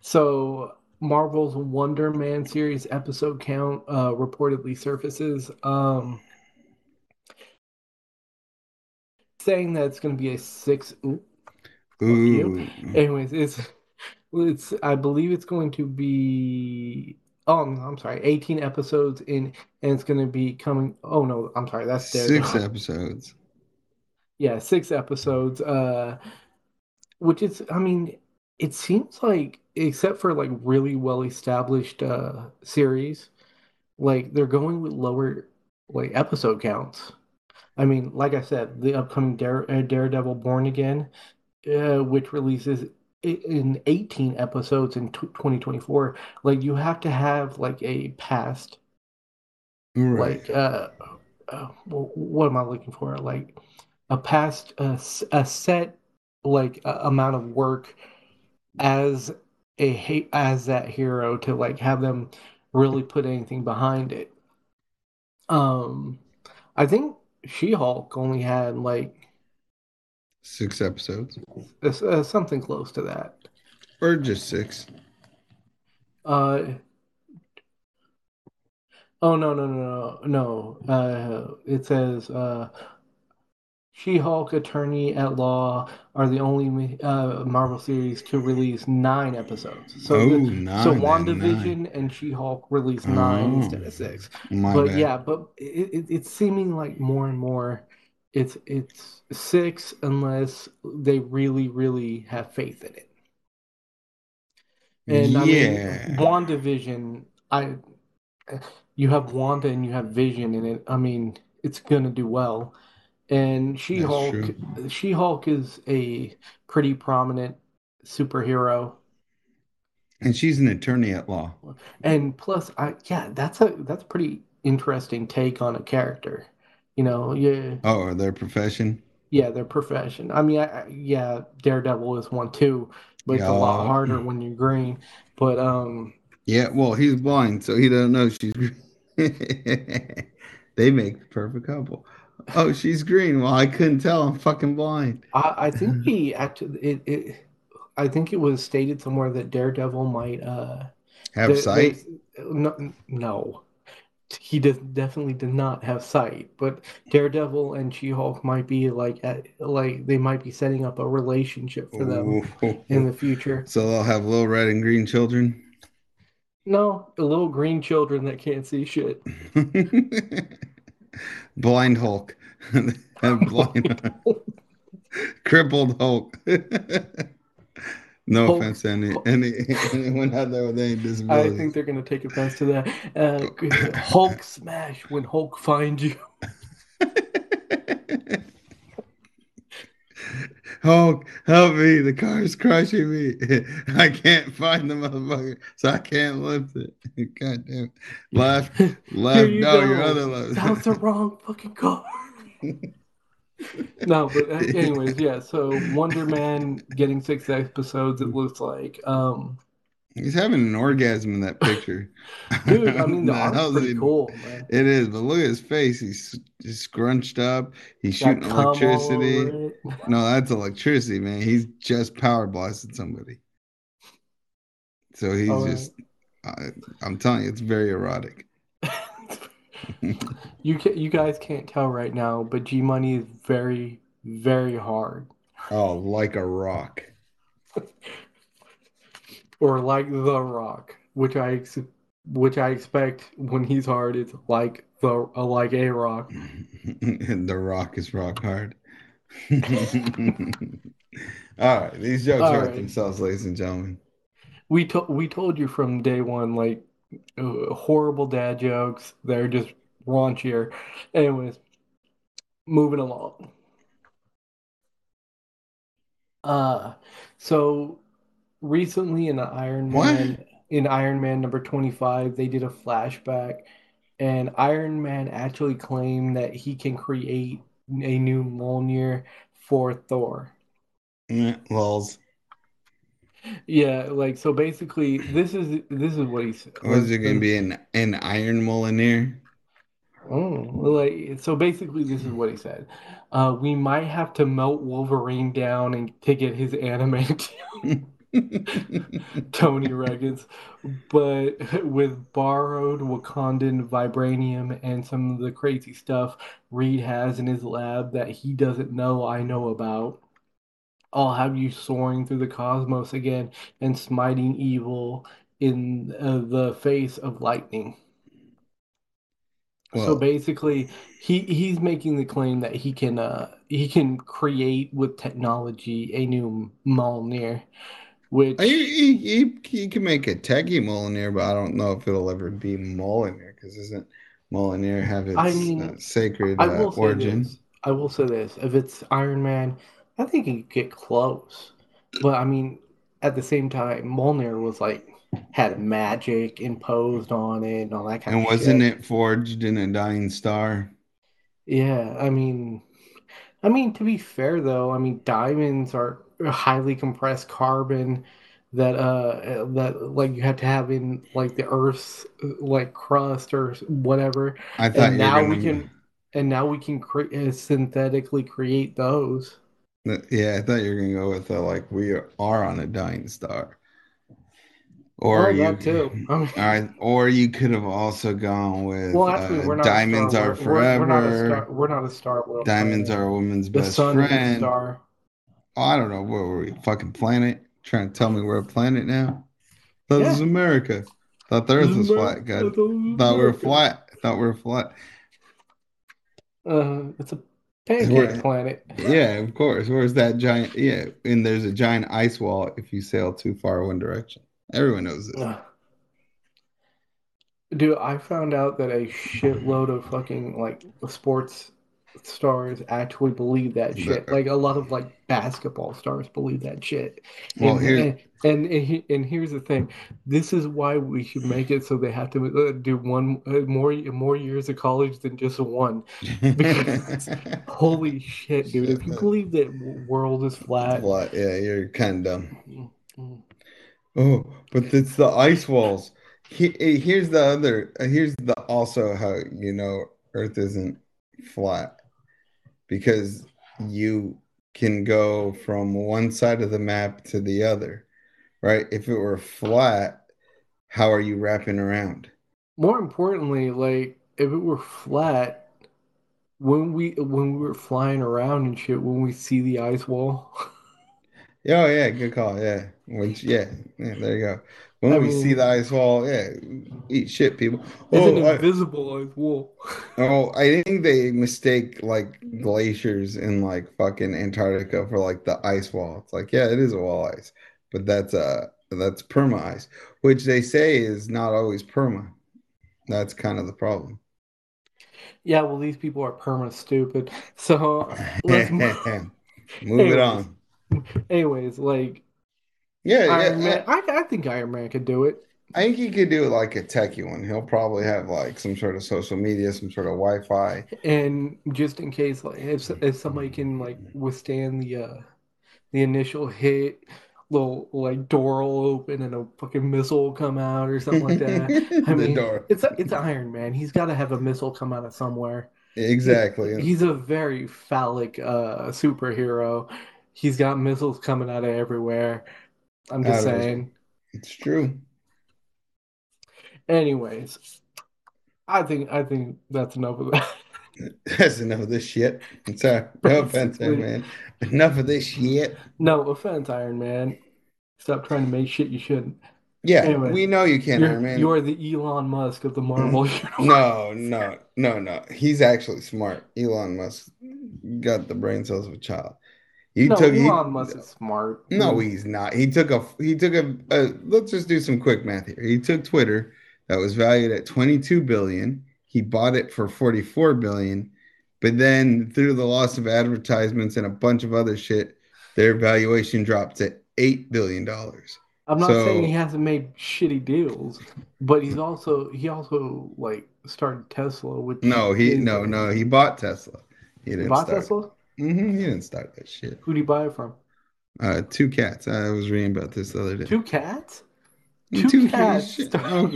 A: so Marvel's Wonder Man series episode count uh, reportedly surfaces, um, saying that it's going to be a six. ooh.
B: Ooh.
A: Anyways, it's it's I believe it's going to be. Oh, I'm, I'm sorry, 18 episodes in, and it's going to be coming. Oh no, I'm sorry, that's
B: Six episodes.
A: Yeah, six episodes. Uh, which is, I mean, it seems like, except for like really well established uh series, like they're going with lower like episode counts. I mean, like I said, the upcoming Dare, uh, Daredevil Born Again, uh, which releases in 18 episodes in t 2024, like you have to have like a past
B: Right.
A: like uh, uh what am I looking for? Like a past a, a set like uh, amount of work as a as that hero to like have them really put anything behind it. Um, I think She-Hulk only had like
B: Six episodes.
A: uh, something close to that.
B: Or just six.
A: Uh, oh no no no no no. Uh, it says uh. She-Hulk, Attorney at Law are the only uh, Marvel series to release nine episodes. So,
B: oh,
A: the,
B: nine.
A: so WandaVision
B: nine.
A: and She-Hulk released nine
B: Oh.
A: instead of six. But
B: bad.
A: yeah, but it, it, it's seeming like more and more it's it's six unless they really really have faith in it. And I mean,
B: Yeah.
A: WandaVision, I you have Wanda and you have Vision in it. I mean, it's gonna do well. And She-Hulk,
B: true.
A: She-Hulk is a pretty prominent superhero.
B: And she's an attorney at law.
A: And plus, I yeah, that's a that's a pretty interesting take on a character. You know, yeah,
B: Oh, their profession.
A: yeah, their profession. I mean, I, I- yeah, Daredevil is one too, but it's a lot harder when you're green. But um,
B: Yeah, well, he's blind, so he doesn't know she's they make the perfect couple. Oh, she's green. Well, I couldn't tell. I'm fucking blind.
A: I, I think he actually it, it I think it was stated somewhere that Daredevil might uh
B: Have sight?
A: no, no. He does definitely did not have sight, but Daredevil and She-Hulk might be like at, like they might be setting up a relationship for them
B: Ooh.
A: in the future.
B: So they'll have little red and green children.
A: No, the little green children that can't see shit.
B: Blind Hulk. Blind, crippled Hulk. no
A: Hulk-
B: offense to any, any anyone out there with any
A: disability.
B: I
A: think they're gonna take offense to that. Uh, Hulk smash when Hulk finds you.
B: Hulk, help me! The car's crushing me. I can't find the motherfucker, so I can't lift it. God damn. Left, left,
A: you
B: no,
A: go.
B: your other left.
A: That was the wrong fucking car. no, but uh, anyways, yeah. So Wonder Man getting six episodes. It looks like. Um,
B: He's having an orgasm in that picture.
A: dude, I mean, the art's pretty cool, man.
B: It is, but look at his face. He's, he's scrunched up. He's shooting electricity. No, that's electricity, man. He's just power blasted somebody. So he's
A: Oh,
B: just, I, I'm telling you, it's very erotic.
A: You can, you guys can't tell right now, but G Money is very, very hard,
B: Oh, like a rock.
A: Or like The Rock, which I ex- which I expect when he's hard, it's like the uh, like a rock.
B: the rock is rock hard. All right, these jokes
A: All
B: hurt
A: right.
B: themselves, ladies and gentlemen.
A: We told we told you from day one, like uh, horrible dad jokes. They're just raunchier. Anyways, moving along. Uh, so recently in the Iron
B: What?
A: Man in Iron Man number 25, they did a flashback, and Iron Man actually claimed that he can create a new Mjolnir for Thor.
B: Eh, Lols.
A: Yeah, like so basically this is this is what he said.
B: Was it going to be an, an iron Molineer?
A: Oh, like so basically this is what he said. Uh, we might have to melt Wolverine down and to get his anime Tony Reggins, but with borrowed Wakandan vibranium and some of the crazy stuff Reed has in his lab that he doesn't know I know about, I'll have you soaring through the cosmos again and smiting evil in uh, the face of lightning. So basically, he he's making the claim that he can uh he can create with technology a new Mjolnir, which
B: he, he, he, he can make a techie Molineer, but I don't know if it'll ever be Molineer because isn't Molineer have its
A: I mean,
B: uh, sacred
A: I
B: uh,
A: will
B: origin?
A: this. I will say this. If it's Iron Man, I think he could get close. But I mean, at the same time, Mjolnir was like had magic imposed on it and all that kind
B: And
A: of
B: wasn't
A: shit.
B: it forged in a dying star?
A: Yeah, I mean, I mean to be fair though, I mean diamonds are highly compressed carbon that uh that like you have to have in like the Earth's like crust or whatever,
B: I thought
A: and now we can and now we can cre uh, synthetically create those.
B: Yeah, I thought you were gonna go with uh, like we are on a dying star, or
A: Oh,
B: you,
A: too. I mean,
B: all right, or you could have also gone with
A: well, actually,
B: uh,
A: we're not
B: diamonds are
A: We're, we're, we're not a
B: forever.
A: star. We're not a star. World
B: Diamonds
A: planet.
B: are a woman's
A: The
B: best
A: sun is a
B: friend. I don't know. What were we? Fucking planet? Trying to tell me we're a planet now? This
A: Yeah.
B: was America. Thought the Earth was flat. God. Thought we were flat. Thought we were flat.
A: Uh, it's a pancake planet.
B: Yeah, of course. Where's that giant? Yeah, and there's a giant ice wall if you sail too far one direction. Everyone knows this.
A: Ugh. Dude, I found out that a shitload of fucking like sports stars actually believe that shit. Like a lot of like basketball stars believe that shit.
B: Well,
A: And
B: here-
A: and, and and he- and here's the thing. This is why we should make it so they have to uh, do one uh, more more years of college than just one. Because- Holy shit, dude! If you believe that world is flat,
B: Flat. Yeah, you're kind of dumb.
A: mm, mm.
B: Oh, but it's the ice walls. He- eh, Here's the other. uh, Here's the also how you know Earth isn't flat because you can go from one side of the map to the other, right? If it were flat, how are you wrapping around?
A: More importantly, like if it were flat, when we when we were flying around and shit, when we see the ice wall,
B: Oh yeah, good call. Yeah, which yeah, yeah there you go. When
A: I
B: we see the ice wall, yeah, eat shit, people.
A: it's an
B: Oh, I-
A: invisible ice wall.
B: Oh, I think they mistake like glaciers in like fucking Antarctica for like the ice wall. It's like, yeah, it is a wall ice, but that's uh that's perma ice, which they say is not always perma. That's kind of the problem.
A: Yeah, well, these people are perma stupid. So let's move.
B: Move it on.
A: Anyways, like
B: Yeah,
A: Iron
B: yeah.
A: Man, I, I think Iron Man could do it.
B: I, think he could do like a techie one. He'll probably have like some sort of social media, some sort of Wi-Fi.
A: And just in case, like if if somebody can like withstand the uh the initial hit, little like door will open and a fucking missile will come out or something like that. I
B: The
A: mean,
B: door.
A: it's it's Iron Man. He's got to have a missile come out of somewhere.
B: Exactly.
A: He's a very phallic uh superhero. He's got missiles coming out of everywhere. I'm just
B: Out of his-
A: saying.
B: It's true.
A: Anyways, I think I think that's enough of that.
B: That's enough of this shit. I'm sorry. No offense,
A: Basically.
B: man. Enough of this shit.
A: No offense, Iron Man. Stop trying to make shit you shouldn't.
B: Yeah,
A: Anyway,
B: we know you can't, Iron Man.
A: you are the Elon Musk of the Marvel universe.
B: No, no, no, no. He's actually smart. Elon Musk got the brain cells of a child. He
A: No,
B: took he-
A: Elon Musk is smart.
B: No, he's not. He took a he took a, a let's just do some quick math here. He took Twitter that was valued at 22 billion. He bought it for 44 billion. But then through the loss of advertisements and a bunch of other shit, their valuation dropped to 8 billion dollars.
A: I'm not
B: So-
A: saying he hasn't made shitty deals, but he's also he also like started Tesla, which
B: No, he no, no, he bought Tesla. He
A: He
B: didn't
A: bought
B: start.
A: Tesla.
B: Mhm, he didn't start that shit.
A: Who'd he buy it from?
B: Uh, two cats. I was reading about this the other day.
A: Two cats.
B: Two,
A: two
B: cats.
A: cats.
B: Oh,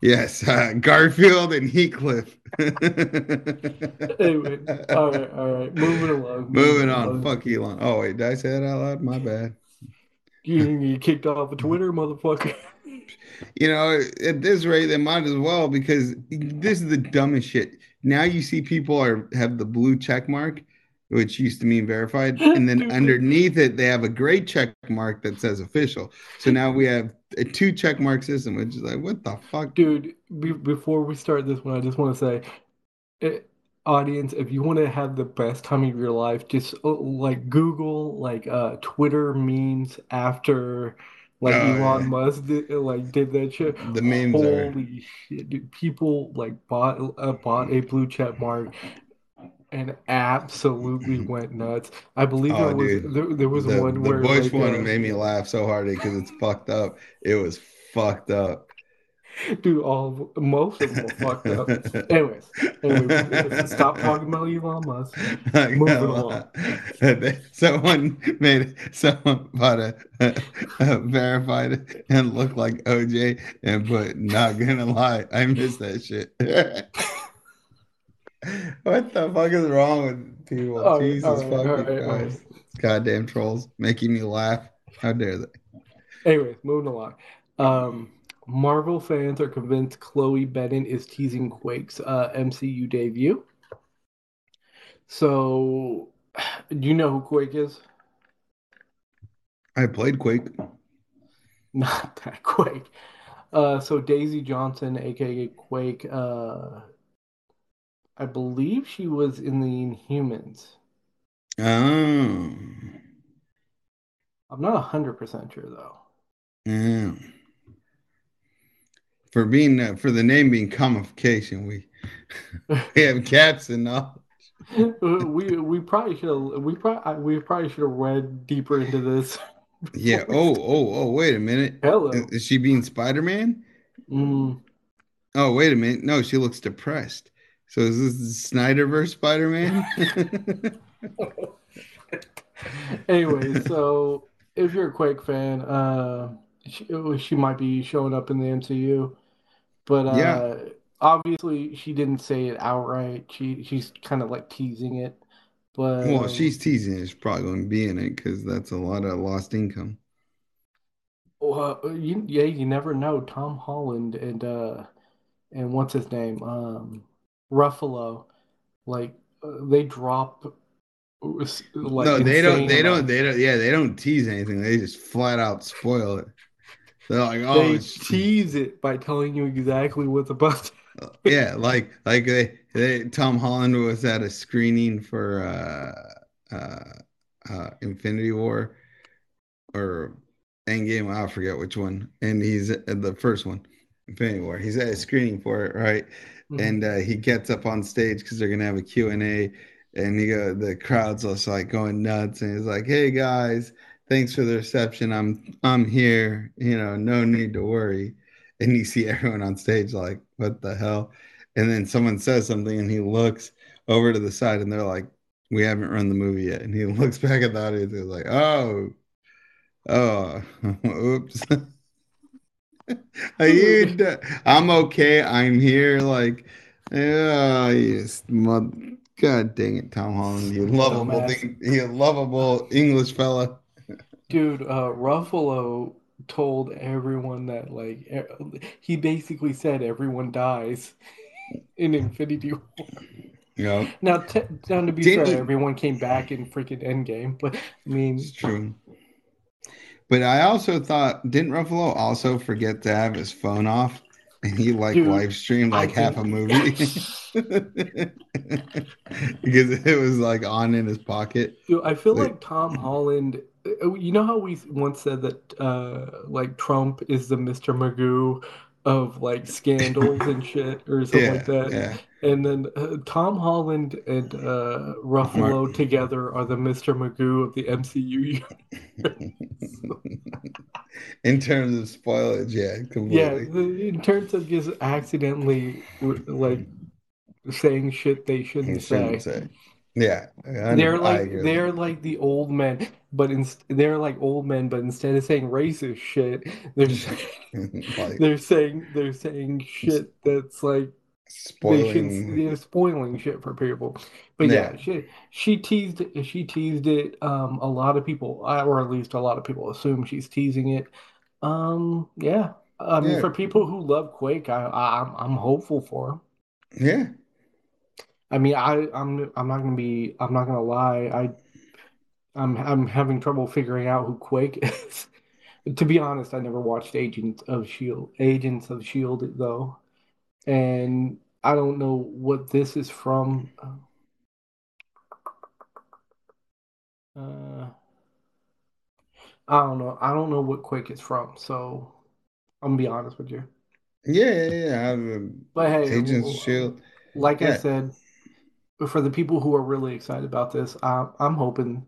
B: yes, uh, Garfield and Heathcliff.
A: Anyway, all right, all right. Moving along.
B: Moving on. Fuck Elon. Oh wait, did I say that out loud? My bad.
A: You get kicked off of Twitter, motherfucker.
B: You know, at this rate, they might as well because this is the dumbest shit. Now you see people are have the blue check mark, which used to mean verified, and then underneath it they have a gray check mark that says official. So now we have a two check mark system, which is like, what the fuck?
A: Dude, be before we start this one, I just want to say, eh, audience, if you want to have the best time of your life, just uh, like Google like uh Twitter memes after like
B: Oh,
A: Elon
B: yeah.
A: Musk did, like did that shit.
B: The memes are
A: Holy shit, dude. People like bought uh, bought a blue check mark and absolutely went nuts. I believe
B: Oh,
A: there was
B: dude.
A: there, there was
B: the,
A: one
B: the
A: where
B: Bush
A: like,
B: one
A: uh,
B: made me laugh so hard because it's fucked up. It was fucked up.
A: dude, all most of them were fucked up. Anyways, anyways, stop talking about Elon Musk. Moving along.
B: someone made someone bought a, a, a verified and looked like OJ and put not gonna lie, I miss that shit. What the fuck is wrong with people?
A: Right,
B: Jesus
A: right,
B: fucking
A: all right, right.
B: Christ. Goddamn trolls making me laugh. How dare they?
A: Anyways, moving along. Um, Marvel fans are convinced Chloe Bennet is teasing Quake's uh, MCU debut. So, do you know who Quake is?
B: I played Quake.
A: Not that Quake. Uh, so Daisy Johnson, aka Quake, uh, I believe she was in the Inhumans.
B: Oh.
A: I'm not hundred percent sure though.
B: Yeah. For being uh, for the name being Comicfication, we we have caps and all.
A: we we probably should have we probably we probably should have read deeper into this.
B: Yeah. Oh, oh, oh, wait a minute.
A: Hello.
B: Is she being Spider-Man?
A: Mm,
B: Oh, wait a minute. No, she looks depressed. So is this the Snyderverse Spider-Man?
A: anyway, so if you're a Quake fan, uh, she, she might be showing up in the MCU, but uh,
B: Yeah.
A: obviously she didn't say it outright. She she's kind of like teasing it, but
B: well, she's teasing. It. She's probably going to be in it because that's a lot of lost income.
A: Well, you, yeah, you never know. Tom Holland and uh and what's his name? Um Ruffalo, like uh, they drop uh, like
B: no, they don't. They don't. They don't. Yeah, they don't tease anything. They just flat out spoil it. They're like, oh,
A: They tease it by telling you exactly what's about to
B: yeah, like like they, they Tom Holland was at a screening for uh uh uh Infinity War or Endgame, I forget which one. And he's at the first one, Infinity War. He's at a screening for it, right?
A: Mhm.
B: And uh, he gets up on stage because they're gonna have a Q&A and he go, the crowd's just like going nuts, and he's like, "Hey guys, thanks for the reception. I'm I'm here. You know, no need to worry." And you see everyone on stage like, "What the hell?" And then someone says something, and he looks over to the side, and they're like, "We haven't run the movie yet." And he looks back at the audience, and he's like, "Oh, oh, oops." Are you? I'm okay. I'm here. Like, yeah, yes, mother. God dang it, Tom Holland, you lovable thing, you lovable English fella.
A: Dude, uh, Ruffalo told everyone that like he basically said everyone dies in Infinity War.
B: Yeah.
A: Now, t- down to be Didn't fair, he... everyone came back in freaking Endgame, but I mean,
B: it's true. But I also thought, didn't Ruffalo also forget to have his phone off? And he like Dude, live streamed like half a movie because it was like on in his pocket.
A: Dude, I feel like, like Tom Holland. Uh, you know how we once said that uh like Trump is the Mr. Magoo of like scandals and shit or something yeah, like that. Yeah. And then uh, Tom Holland and uh, Ruffalo together are the Mr. Magoo of the MCU.
B: in terms of spoilage, yeah,
A: completely. Yeah, in terms of just accidentally like saying shit they shouldn't, shouldn't say. say.
B: Yeah,
A: they're like they're like the old men, but in, they're like old men, but instead of saying racist shit, they're saying, like, they're saying they're saying shit that's like spoiling, should, yeah, spoiling shit for people. But yeah, yeah she she teased she teased it. Um, a lot of people, or at least a lot of people, assume she's teasing it. Um, yeah, I mean, yeah. for people who love Quake, I, I I'm I'm hopeful for them.
B: Yeah.
A: I mean, I I'm I'm not gonna be I'm not gonna lie. I I'm I'm having trouble figuring out who Quake is. to be honest, I never watched Agents of Shield. Agents of Shield though, and I don't know what this is from. Uh, I don't know. I don't know what Quake is from, so I'm gonna be honest with you.
B: Yeah, yeah, yeah. Um,
A: but hey,
B: Agents of Shield.
A: Like yeah. I said, for the people who are really excited about this, I, I'm hoping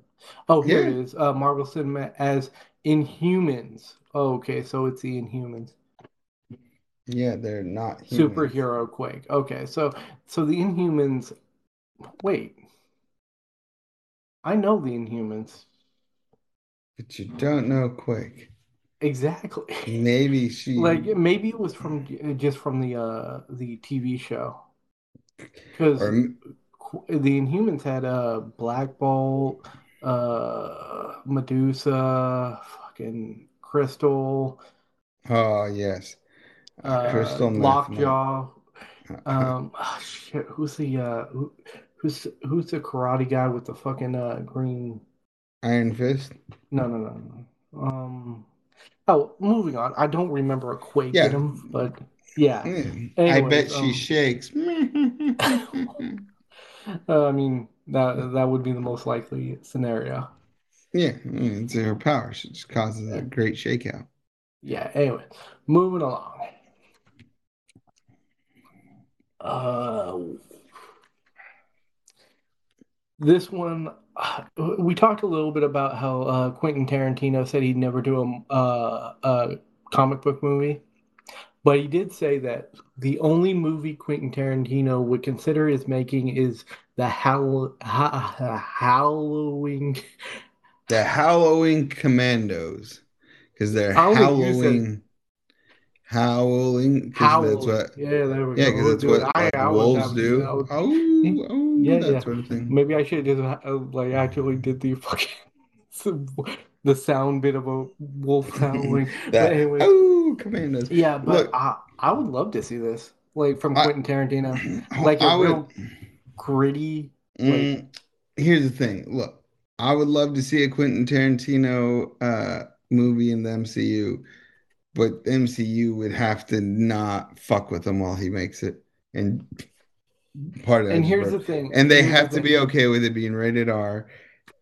A: Oh, here yeah. it is. Uh, Marvel Cinema as Inhumans. Oh, okay, so it's the Inhumans.
B: Yeah, they're not humans.
A: superhero Quake. Okay, so so the Inhumans. Wait, I know the Inhumans,
B: but you don't know Quake.
A: Exactly.
B: Maybe she
A: like maybe it was from just from the uh the TV show because. The Inhumans had a Black Bolt, uh, Medusa, fucking Crystal.
B: Oh yes,
A: uh, Crystal Lockjaw. um, oh, shit, who's the uh, who, who's who's the karate guy with the fucking uh green
B: Iron Fist?
A: No, no, no, no. Um. Oh, moving on. I don't remember a quake yeah. in him, but yeah.
B: Mm. Anyways, I bet um, she shakes.
A: uh, I mean, that that would be the most likely scenario.
B: Yeah, it's her power. She just causes a great shakeout.
A: Yeah. Anyway, moving along. Uh, this one, we talked a little bit about how uh, Quentin Tarantino said he'd never do a, uh, a comic book movie. But he did say that the only movie Quentin Tarantino would consider is making is the Hall- ha- Halloween.
B: The Halloween Commandos, because they're Halloween. Howling,
A: Howling. That's what,
B: yeah, there we yeah, because that's what I, I wolves do. Oh, oh,
A: yeah, that yeah. sort of thing. Maybe I should have just uh, like actually did the fucking the sound bit of a wolf howling.
B: that, anyway, oh, commandos.
A: Yeah, but Look, I, I would love to see this, like from Quentin Tarantino, like a I real would, gritty.
B: Mm, like, here's the thing. Look, I would love to see a Quentin Tarantino uh, movie in the MCU, but the MCU would have to not fuck with him while he makes it, and part of.
A: And here's the thing.
B: And they have the to be okay with it being rated R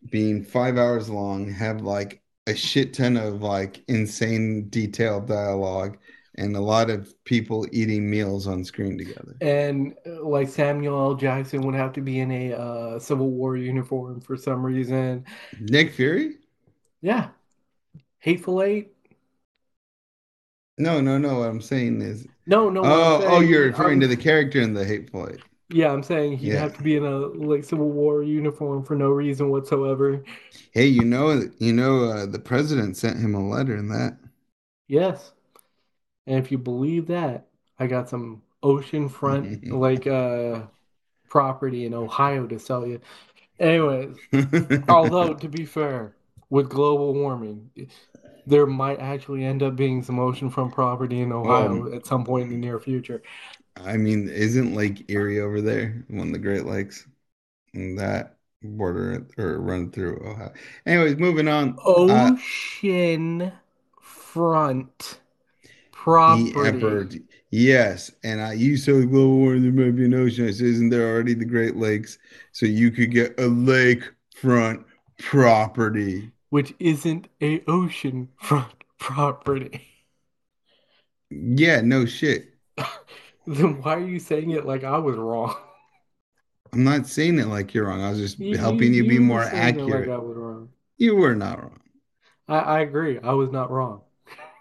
B: being five hours long, have like a shit ton of like insane detailed dialogue, and a lot of people eating meals on screen together.
A: And uh, like Samuel L. Jackson would have to be in a uh, Civil War uniform for some reason.
B: Nick Fury?
A: Yeah. Hateful Eight?
B: No, no, no. What I'm saying is
A: No, no. what I'm
B: Oh, oh, you're referring
A: I'm-
B: to the character in the Hateful Eight.
A: Yeah, I'm saying he'd
B: Yeah.
A: have to be in a like Civil War uniform for no reason whatsoever.
B: Hey, you know, you know, uh, the president sent him a letter in that.
A: Yes. And if you believe that, I got some oceanfront like uh property in Ohio to sell you. Anyways, although to be fair, with global warming, there might actually end up being some oceanfront property in Ohio
B: Um,
A: at some point in the near future.
B: I mean, isn't Lake Erie over there, one of the Great Lakes, and that border or run through Ohio? Anyways, moving on.
A: Oh,
B: Uh,
A: Ocean front property.
B: emperor, yes, and I you said global warming, there might be an ocean. I said, isn't there already the Great Lakes? So you could get a lakefront property.
A: which isn't a ocean front property.
B: Yeah, no shit.
A: Then why are you saying it like I was wrong?
B: I'm not saying it like you're wrong. I was just
A: You-
B: helping you, be more
A: like
B: accurate.
A: Wrong.
B: You were not wrong.
A: I, I agree. I was not wrong.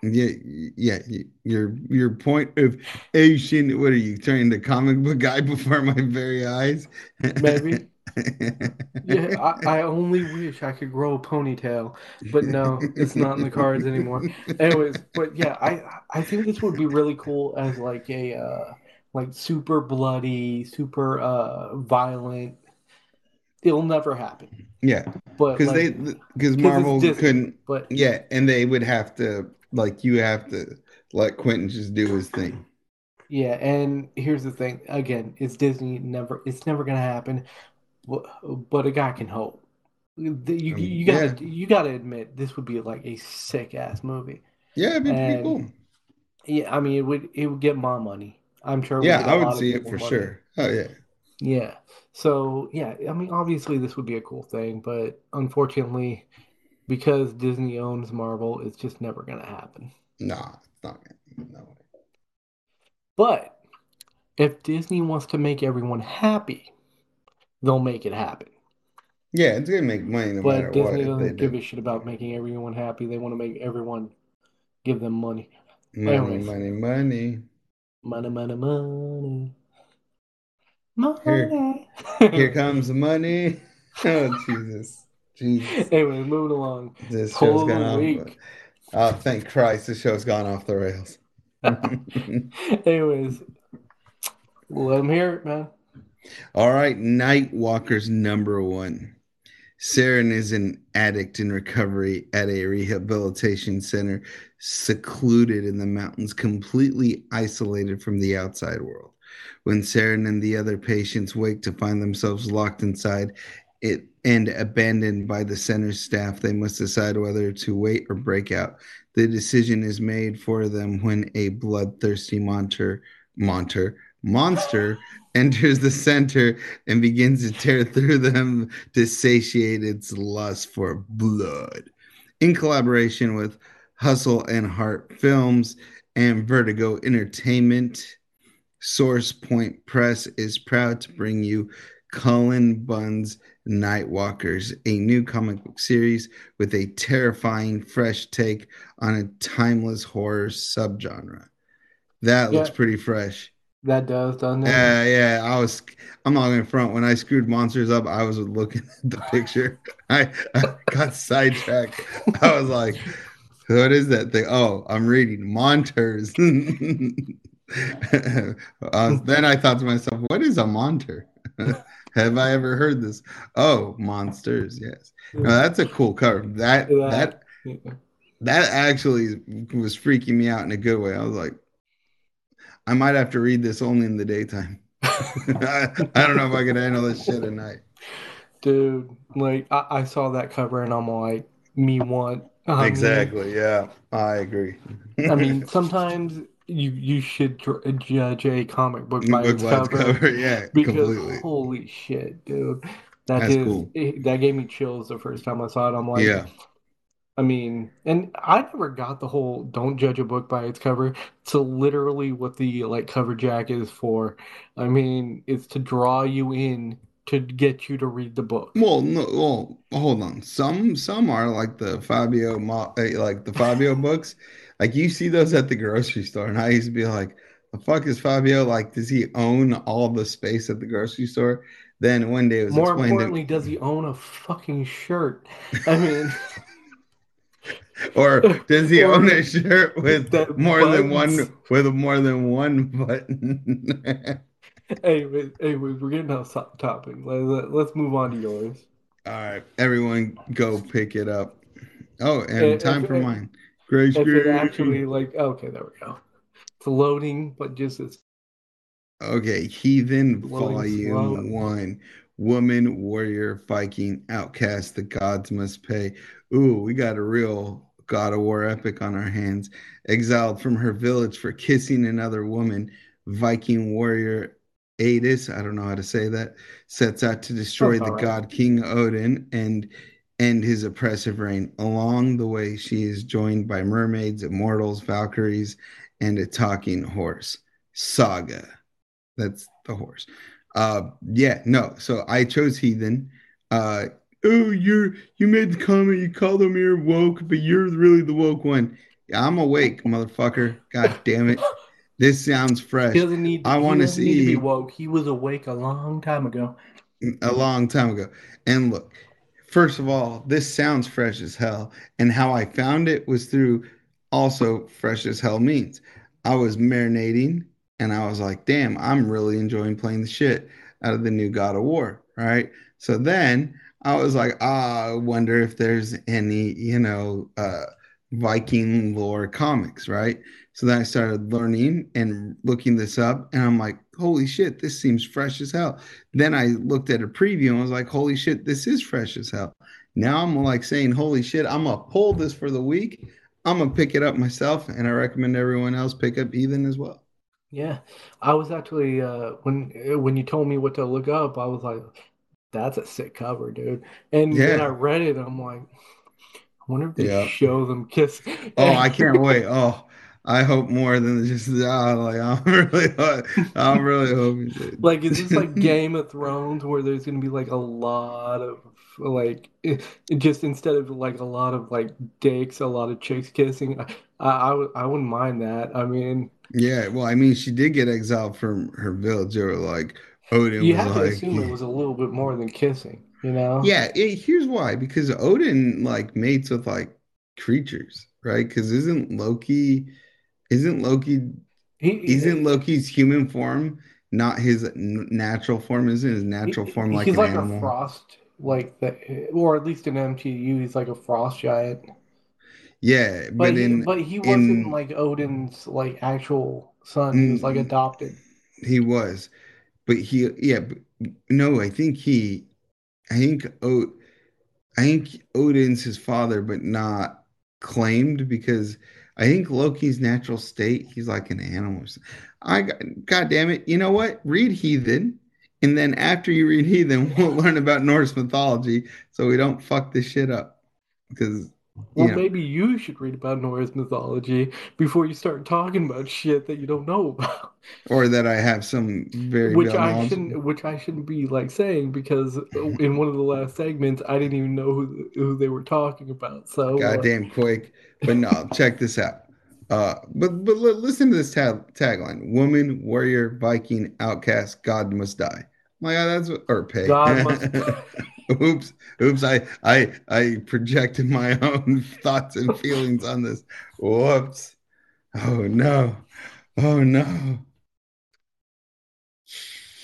B: Yeah, yeah. Your your point of Asian. What are you turning the comic book guy before my very eyes?
A: Maybe. Yeah, I, I only wish I could grow a ponytail, but no, it's not in the cards anymore. Anyways, but yeah, I I think this would be really cool as like a uh like super bloody, super uh violent. It'll never happen.
B: Yeah,
A: But
B: because
A: like,
B: they because Marvel couldn't.
A: but
B: Yeah, and they would have to like you have to let Quentin just do his thing.
A: Yeah, and here's the thing. Again, it's Disney. Never, it's never gonna happen. But, a guy can hope. You
B: Um,
A: you gotta you gotta admit this would be like a sick ass movie.
B: Yeah, it'd be
A: And-
B: cool.
A: Yeah, I mean it would it would get my money. I'm sure.
B: Yeah, I would see it for
A: money.
B: sure. Oh yeah.
A: Yeah. So yeah, I mean obviously this would be a cool thing, but unfortunately, because Disney owns Marvel, it's just never gonna happen.
B: Nah, it's not. No way.
A: But if Disney wants to make everyone happy, they'll make it happen.
B: Yeah, it's gonna make money no
A: But
B: matter what
A: Disney
B: if
A: doesn't give
B: do.
A: a shit about making everyone happy. They want to make everyone give them money.
B: Money,
A: Anyways.
B: money, money.
A: Money, money, money. Money.
B: Here- Here comes the money. Oh Jesus, Jesus.
A: Anyway, moving along.
B: This show's gone off.
A: week.
B: Oh, thank Christ, this show's gone off the rails.
A: Anyways, let them hear it, man.
B: All right, Nightwalkers number one. Saren is an addict in recovery at a rehabilitation center, secluded in the mountains, completely isolated from the outside world. When Saren and the other patients wake to find themselves locked inside it and abandoned by the center's staff, they must decide whether to wait or break out. The decision is made for them when a bloodthirsty monster, monster, monster enters the center and begins to tear through them to satiate its lust for blood. In collaboration with Hustle and Heart Films and Vertigo Entertainment, Source Point Press is proud to bring you Cullen Bunn's Nightwalkers, a new comic book series with a terrifying, fresh take on a timeless horror subgenre. That looks pretty fresh.
A: That does, doesn't it?
B: Yeah, yeah. I was. I'm not in front. When I screwed monsters up, I was looking at the picture. I, I got sidetracked. I was like, "What is that thing?" Oh, I'm reading monsters. uh, then I thought to myself, "What is a Monter? Have I ever heard this?" Oh, monsters. Yes. No, that's a cool cover. That that that actually was freaking me out in a good way. I was like, I might have to read this only in the daytime. I, I don't know if I could handle this shit at night.
A: Dude, like I, I saw that cover and I'm like, me want. Mean-
B: exactly. Yeah, I agree.
A: I mean, sometimes you you should dr- judge a comic book by its cover,
B: cover, yeah,
A: because
B: completely.
A: holy shit, dude, that
B: That's
A: is
B: cool.
A: it- that gave me chills the first time I saw it. I'm like,
B: Yeah,
A: I mean, and I never got the whole don't judge a book by its cover. So literally what the like cover jack is for. I mean, it's to draw you in to get you to read the book.
B: Well, no, well, hold on. Some some are like the Fabio, eh, like the Fabio books. Like you see those at the grocery store, and I used to be like, "The fuck is Fabio? Like, does he own all the space at the grocery store?" Then one day it was
A: More importantly, does he own a fucking shirt? I mean,
B: or does he
A: or
B: own a shirt with more than one with more than one button?
A: hey, anyways, we're getting off to- topic. Let, let, let's move on to yours.
B: All right, everyone, go pick it up. Oh, and
A: If,
B: time for mine. Grace
A: it actually like okay, there we go. It's loading, but just it's
B: Okay, Heathen
A: loading slow.
B: Volume 1. Woman, warrior, Viking, outcast, the gods must pay. Ooh, we got a real God of War epic on our hands. Exiled from her village for kissing another woman, Viking warrior Aydis, I don't know how to say that, sets out to destroy the
A: right.
B: god King Odin and end his oppressive reign. Along the way, she is joined by mermaids, immortals, Valkyries, and a talking horse. Saga. That's the horse. Uh, yeah, no. So I chose Heathen. Uh, oh, you're you made the comment. You called him you're woke, but you're really the woke one. Yeah, I'm awake, motherfucker. God damn it. This sounds fresh.
A: He doesn't need
B: I want to
A: need to be
B: see
A: woke. He was awake a long time ago.
B: a long time ago. And look, first of all, this sounds fresh as hell. And how I found it was through also fresh as hell means. I was marinating and I was like, damn, I'm really enjoying playing the shit out of the new God of War. Right. So then I was like, ah, I wonder if there's any, you know, uh, Viking lore comics. Right. So then I started learning and looking this up, and I'm like, holy shit, this seems fresh as hell. Then I looked at a preview and I was like, holy shit, this is fresh as hell. Now I'm like saying, holy shit, I'm gonna pull this for the week. I'm gonna pick it up myself, and I recommend everyone else pick up Heathen as well.
A: Yeah, I was actually uh when when you told me what to look up, I was like, that's a sick cover, dude. And then I read it, I'm like, I wonder if they
B: yeah.
A: show them kiss.
B: Oh, I can't wait. Oh, I hope more than just ah, like I'm really, uh, I'm really hoping
A: Like, is this like. Game of Thrones where there's gonna be like a lot of like it, it just instead of like a lot of like dicks, a lot of chicks kissing? I I, I, would- I wouldn't mind that. I mean,
B: Yeah, well, I mean, she did get exiled from her village. Or like Odin
A: you
B: was
A: have to
B: like,
A: assume it was a little bit more than kissing, you know?
B: Yeah, it, here's why. Because Odin like mates with like creatures, right? Because isn't Loki, isn't Loki, isn't
A: He,
B: Loki's human form not his natural form? Isn't his natural
A: he
B: form like
A: he's
B: an
A: like a frost, like the, or at least in MCU, he's like a frost giant.
B: Yeah,
A: But
B: but
A: he,
B: in
A: but he wasn't
B: in,
A: like Odin's like actual son. He was like adopted.
B: he was, but he yeah, but, no, I think he, I think O. I think Odin's his father, but not claimed because I think Loki's natural state, he's like an animal. I God damn it. You know what? Read Heathen. And then after you read Heathen, we'll learn about Norse mythology so we don't fuck this shit up. Because,
A: Well,
B: know,
A: maybe you should read about Norse mythology before you start talking about shit that you don't know about.
B: or that I have some very
A: Which I shouldn't, which I shouldn't be like saying because in one of the last segments, I didn't even know who who they were talking about. So, uh,
B: Goddamn quick. But no, check this out. Uh, but but listen to this tag tagline: Woman, warrior, Viking, outcast, God must die. My God, that's what, or pay.
A: God must.
B: Oops, oops. I I I projected my own thoughts and feelings on this. Whoops. Oh no. Oh no.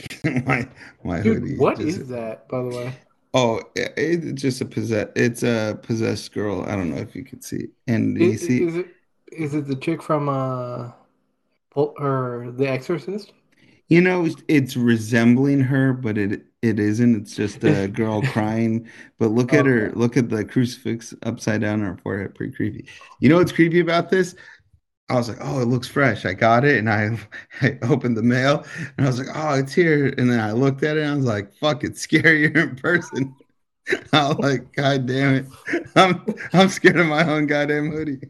B: my my
A: Dude,
B: hoodie
A: what
B: just.
A: is that, by the way?
B: Oh, it, it's just a possess. It's a possessed girl. I don't know if you can see. And
A: I-
B: you see,
A: Is it is it the chick from uh or The Exorcist?
B: You know, it's, it's resembling her, but it it isn't. It's just a girl crying. But look at her, look at the crucifix upside down on her forehead. Pretty creepy. You know what's creepy about this? I was like, oh, it looks fresh. I got it, and I, I opened the mail, and I was like, oh, it's here. And then I looked at it, and I was like, fuck, it's scarier in person. I'm like, God damn it. I'm I'm scared of my own goddamn hoodie.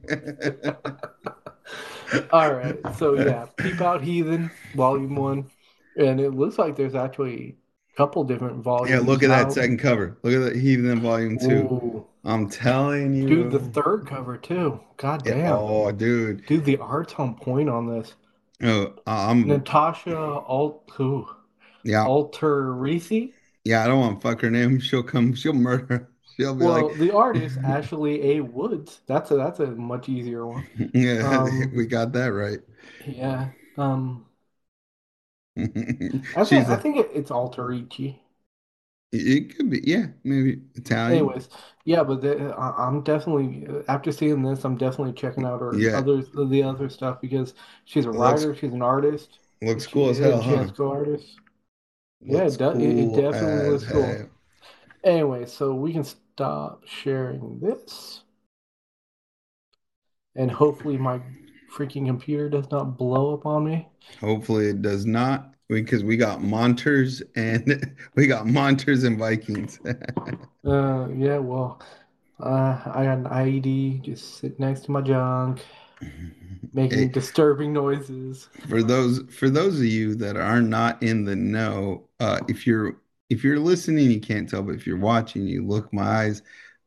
A: All right. So yeah, Peep Out Heathen, Volume One. And it looks like there's actually couple different volumes.
B: Yeah, look at that second cover. Look at that Heathen Volume Two.
A: Ooh.
B: I'm telling you.
A: Dude, the third cover too. God
B: Yeah,
A: damn.
B: Oh, dude.
A: Dude, the art's on point on this.
B: Oh, I'm
A: Natasha Alt who?
B: yeah,
A: Alterici?
B: yeah. I don't want to fuck her name. She'll come. She'll murder. She'll be
A: Well,
B: like,
A: the artist Ashley A. Woods. That's a that's a much easier one.
B: yeah,
A: um,
B: we got that right.
A: Yeah. Um Think I think it, it's Alterici.
B: it could be, yeah, maybe Italian.
A: Anyways, yeah, but the, I, I'm definitely after seeing this, I'm definitely checking out her
B: Yeah.
A: other the other stuff because she's a
B: Looks-
A: writer, she's an artist,
B: Looks cool as hell, huh?
A: has co-artists. Yeah, it do- it- it definitely looks cool.
B: hell.
A: Anyway, so we can stop sharing this. And hopefully my freaking computer does not blow up on me.
B: Hopefully it does not, because we got Monters and we got Monters and Vikings.
A: Uh, yeah, well, uh, I got an IED just sitting next to my junk, making
B: Hey.
A: disturbing noises.
B: for those for those of you that are not in the know, uh, if you're if you're listening, you can't tell, but if you're watching, you look. My eyes,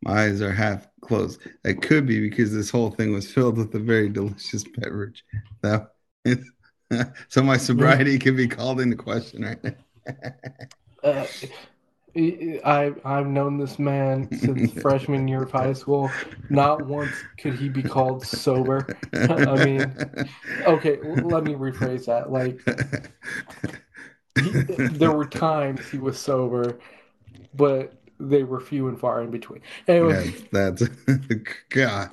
B: my eyes are half closed. It could be because this whole thing was filled with a very delicious beverage. That so my sobriety could be called into question right now.
A: Uh, I I- I've known this man since freshman year of high school. Not once could he be called sober. I mean, Okay, let me rephrase that. Like, he, there were times he was sober, but they were few and far in between. Anyway,
B: that's, that's God.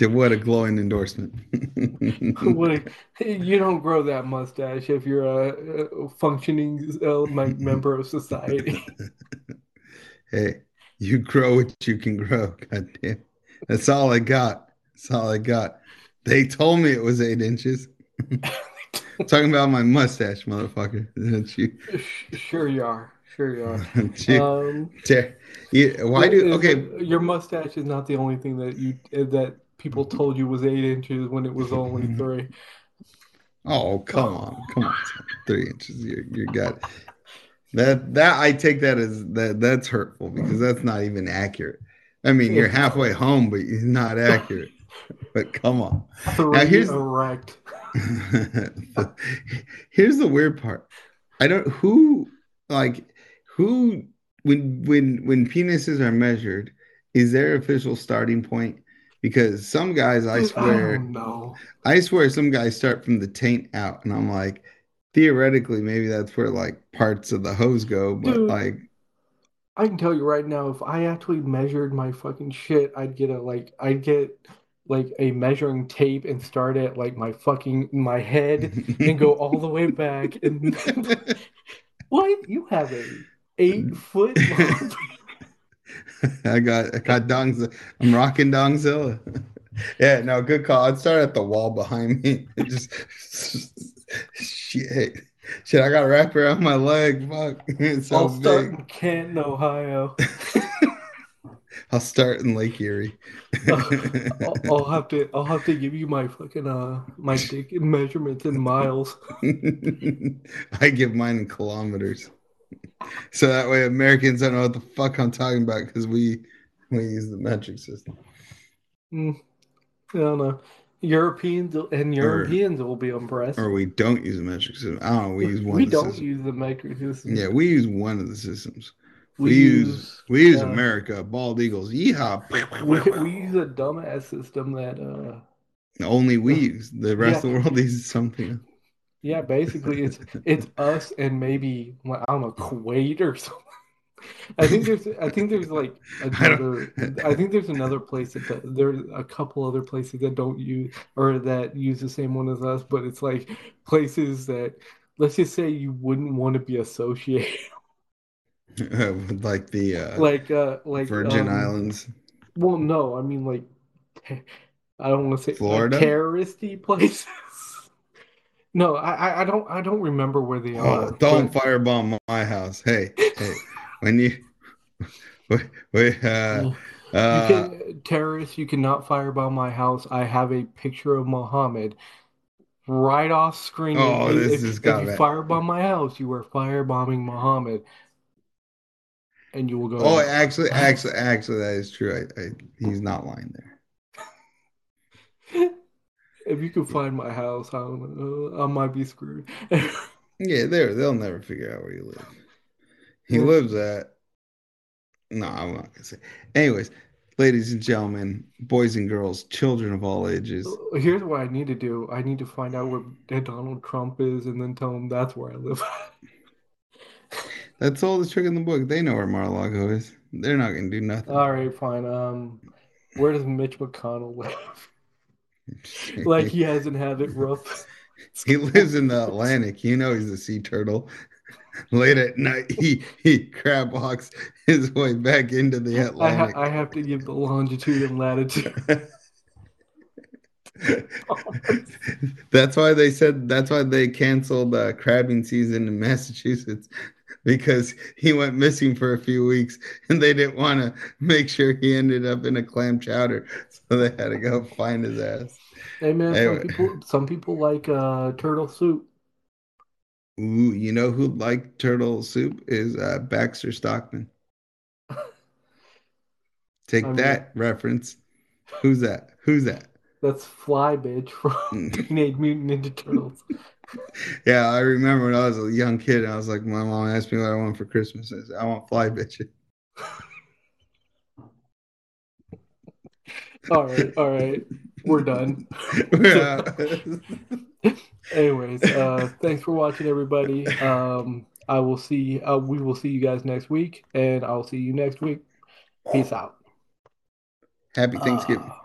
B: What a glowing endorsement.
A: you don't grow that mustache if you're a, functioning uh, like member of society.
B: hey, you grow what you can grow. God damn. That's all I got. That's all I got. They told me it was eight inches. Talking about my mustache, motherfucker. That's you.
A: Sure you are. Sure you are. Um,
B: Ter- why do okay?
A: your mustache is not the only thing that you that people told you was eight inches when it was only three.
B: Oh, come on, come on, three inches. You you got that. That I take that as that. That's hurtful because that's not even accurate. I mean, you're halfway home, but you're not accurate. But come on.
A: Three
B: here's-
A: erect.
B: Here's the weird part. I don't who like who when when when penises are measured, is their official starting point? Because some guys, I oh, swear, oh,
A: no.
B: I swear, some guys start from the taint out, and I'm like, theoretically, maybe that's where like parts of the hose go, but
A: Dude.
B: like,
A: I can tell you right now, if I actually measured my fucking shit, I'd get a like I'd get like a measuring tape and start at like my fucking my head and go all the way back and what? You have a eight foot long
B: I got I got dongs. I'm rocking Dongzilla. yeah, no, good call. I'd start at the wall behind me. and just shit, shit. I got wrapped around my leg. Fuck, it's so
A: I'll start
B: big.
A: in Canton, Ohio.
B: I'll start in Lake Erie.
A: I'll, I'll have to I'll have to give you my fucking uh my dick measurements in miles.
B: I give mine in kilometers. So that way Americans don't know what the fuck I'm talking about because we we use the metric system.
A: Mm, I don't know. Europeans and Europeans will be impressed.
B: Or we don't use the metric system. I don't know, we use one
A: we don't use the metric system.
B: Yeah, we use one of the systems.
A: we,
B: We, use,
A: use
B: we use
A: uh,
B: America, bald eagles, yeehaw.
A: we, we use a dumbass system that uh
B: Only we use. The rest of the world uses something.
A: Yeah basically it's it's us and maybe well, I don't know Kuwait or something. I think there's I think there's like
B: I
A: another
B: don't-
A: I think there's another place that there's a couple other places that don't use or that use the same one as us, but it's like places that let's just say you wouldn't want to be associated
B: With like the uh,
A: like uh like
B: Virgin
A: um,
B: Islands.
A: Well, no, I mean like I don't want to say
B: Florida?
A: like, terroristy places. No, I I- don't I don't remember where they are.
B: Oh, don't
A: but-
B: firebomb my house. Hey, hey, when you wait, wait, uh,
A: You
B: uh,
A: can terrorists, you cannot firebomb my house. I have a picture of Muhammad right off screen.
B: Oh,
A: you
B: this
A: if
B: has
A: if you firebomb my house, you are firebombing Muhammad, and you will go
B: Oh, actually, actually, actually, that is true. I, I, he's not lying there.
A: If you can find my house, I don't know, I might be screwed.
B: Yeah, there, they'll never figure out where you live. He
A: Yeah.
B: lives at. No, I'm not gonna say. Anyways, ladies and gentlemen, boys and girls, children of all ages.
A: Here's what I need to do. I need to find out where Donald Trump is and then tell him that's where I live.
B: That's all the trick in the book. They know where Mar-a-Lago is. They're not gonna do nothing.
A: All right, fine. Um, where does Mitch McConnell live? Like he hasn't had it rough.
B: He lives in the Atlantic. You know he's a sea turtle. Late at night, he he crab walks his way back into the
A: I ha
B: Atlantic.
A: I have to give the longitude and latitude.
B: that's why they said that's why they canceled uh, crabbing season in Massachusetts because he went missing for a few weeks and they didn't want to make sure he ended up in a clam chowder, so they had to go find his ass.
A: Hey man, some people some people like uh turtle soup.
B: ooh, you know who liked turtle soup is uh, Baxter Stockman. Take
A: I mean,
B: that reference. Who's that? Who's that?
A: that's Fly Bitch from Teenage Mutant Ninja Turtles.
B: Yeah, I remember when I was a young kid, I was like, my mom asked me what I want for Christmas. I said, I want fly bitches.
A: All right, all right, we're done.
B: Yeah.
A: Anyways, uh, thanks for watching, everybody. Um, I will see. Uh, we will see you guys next week, and I'll see you next week. Peace out.
B: Happy Thanksgiving.
A: Ah.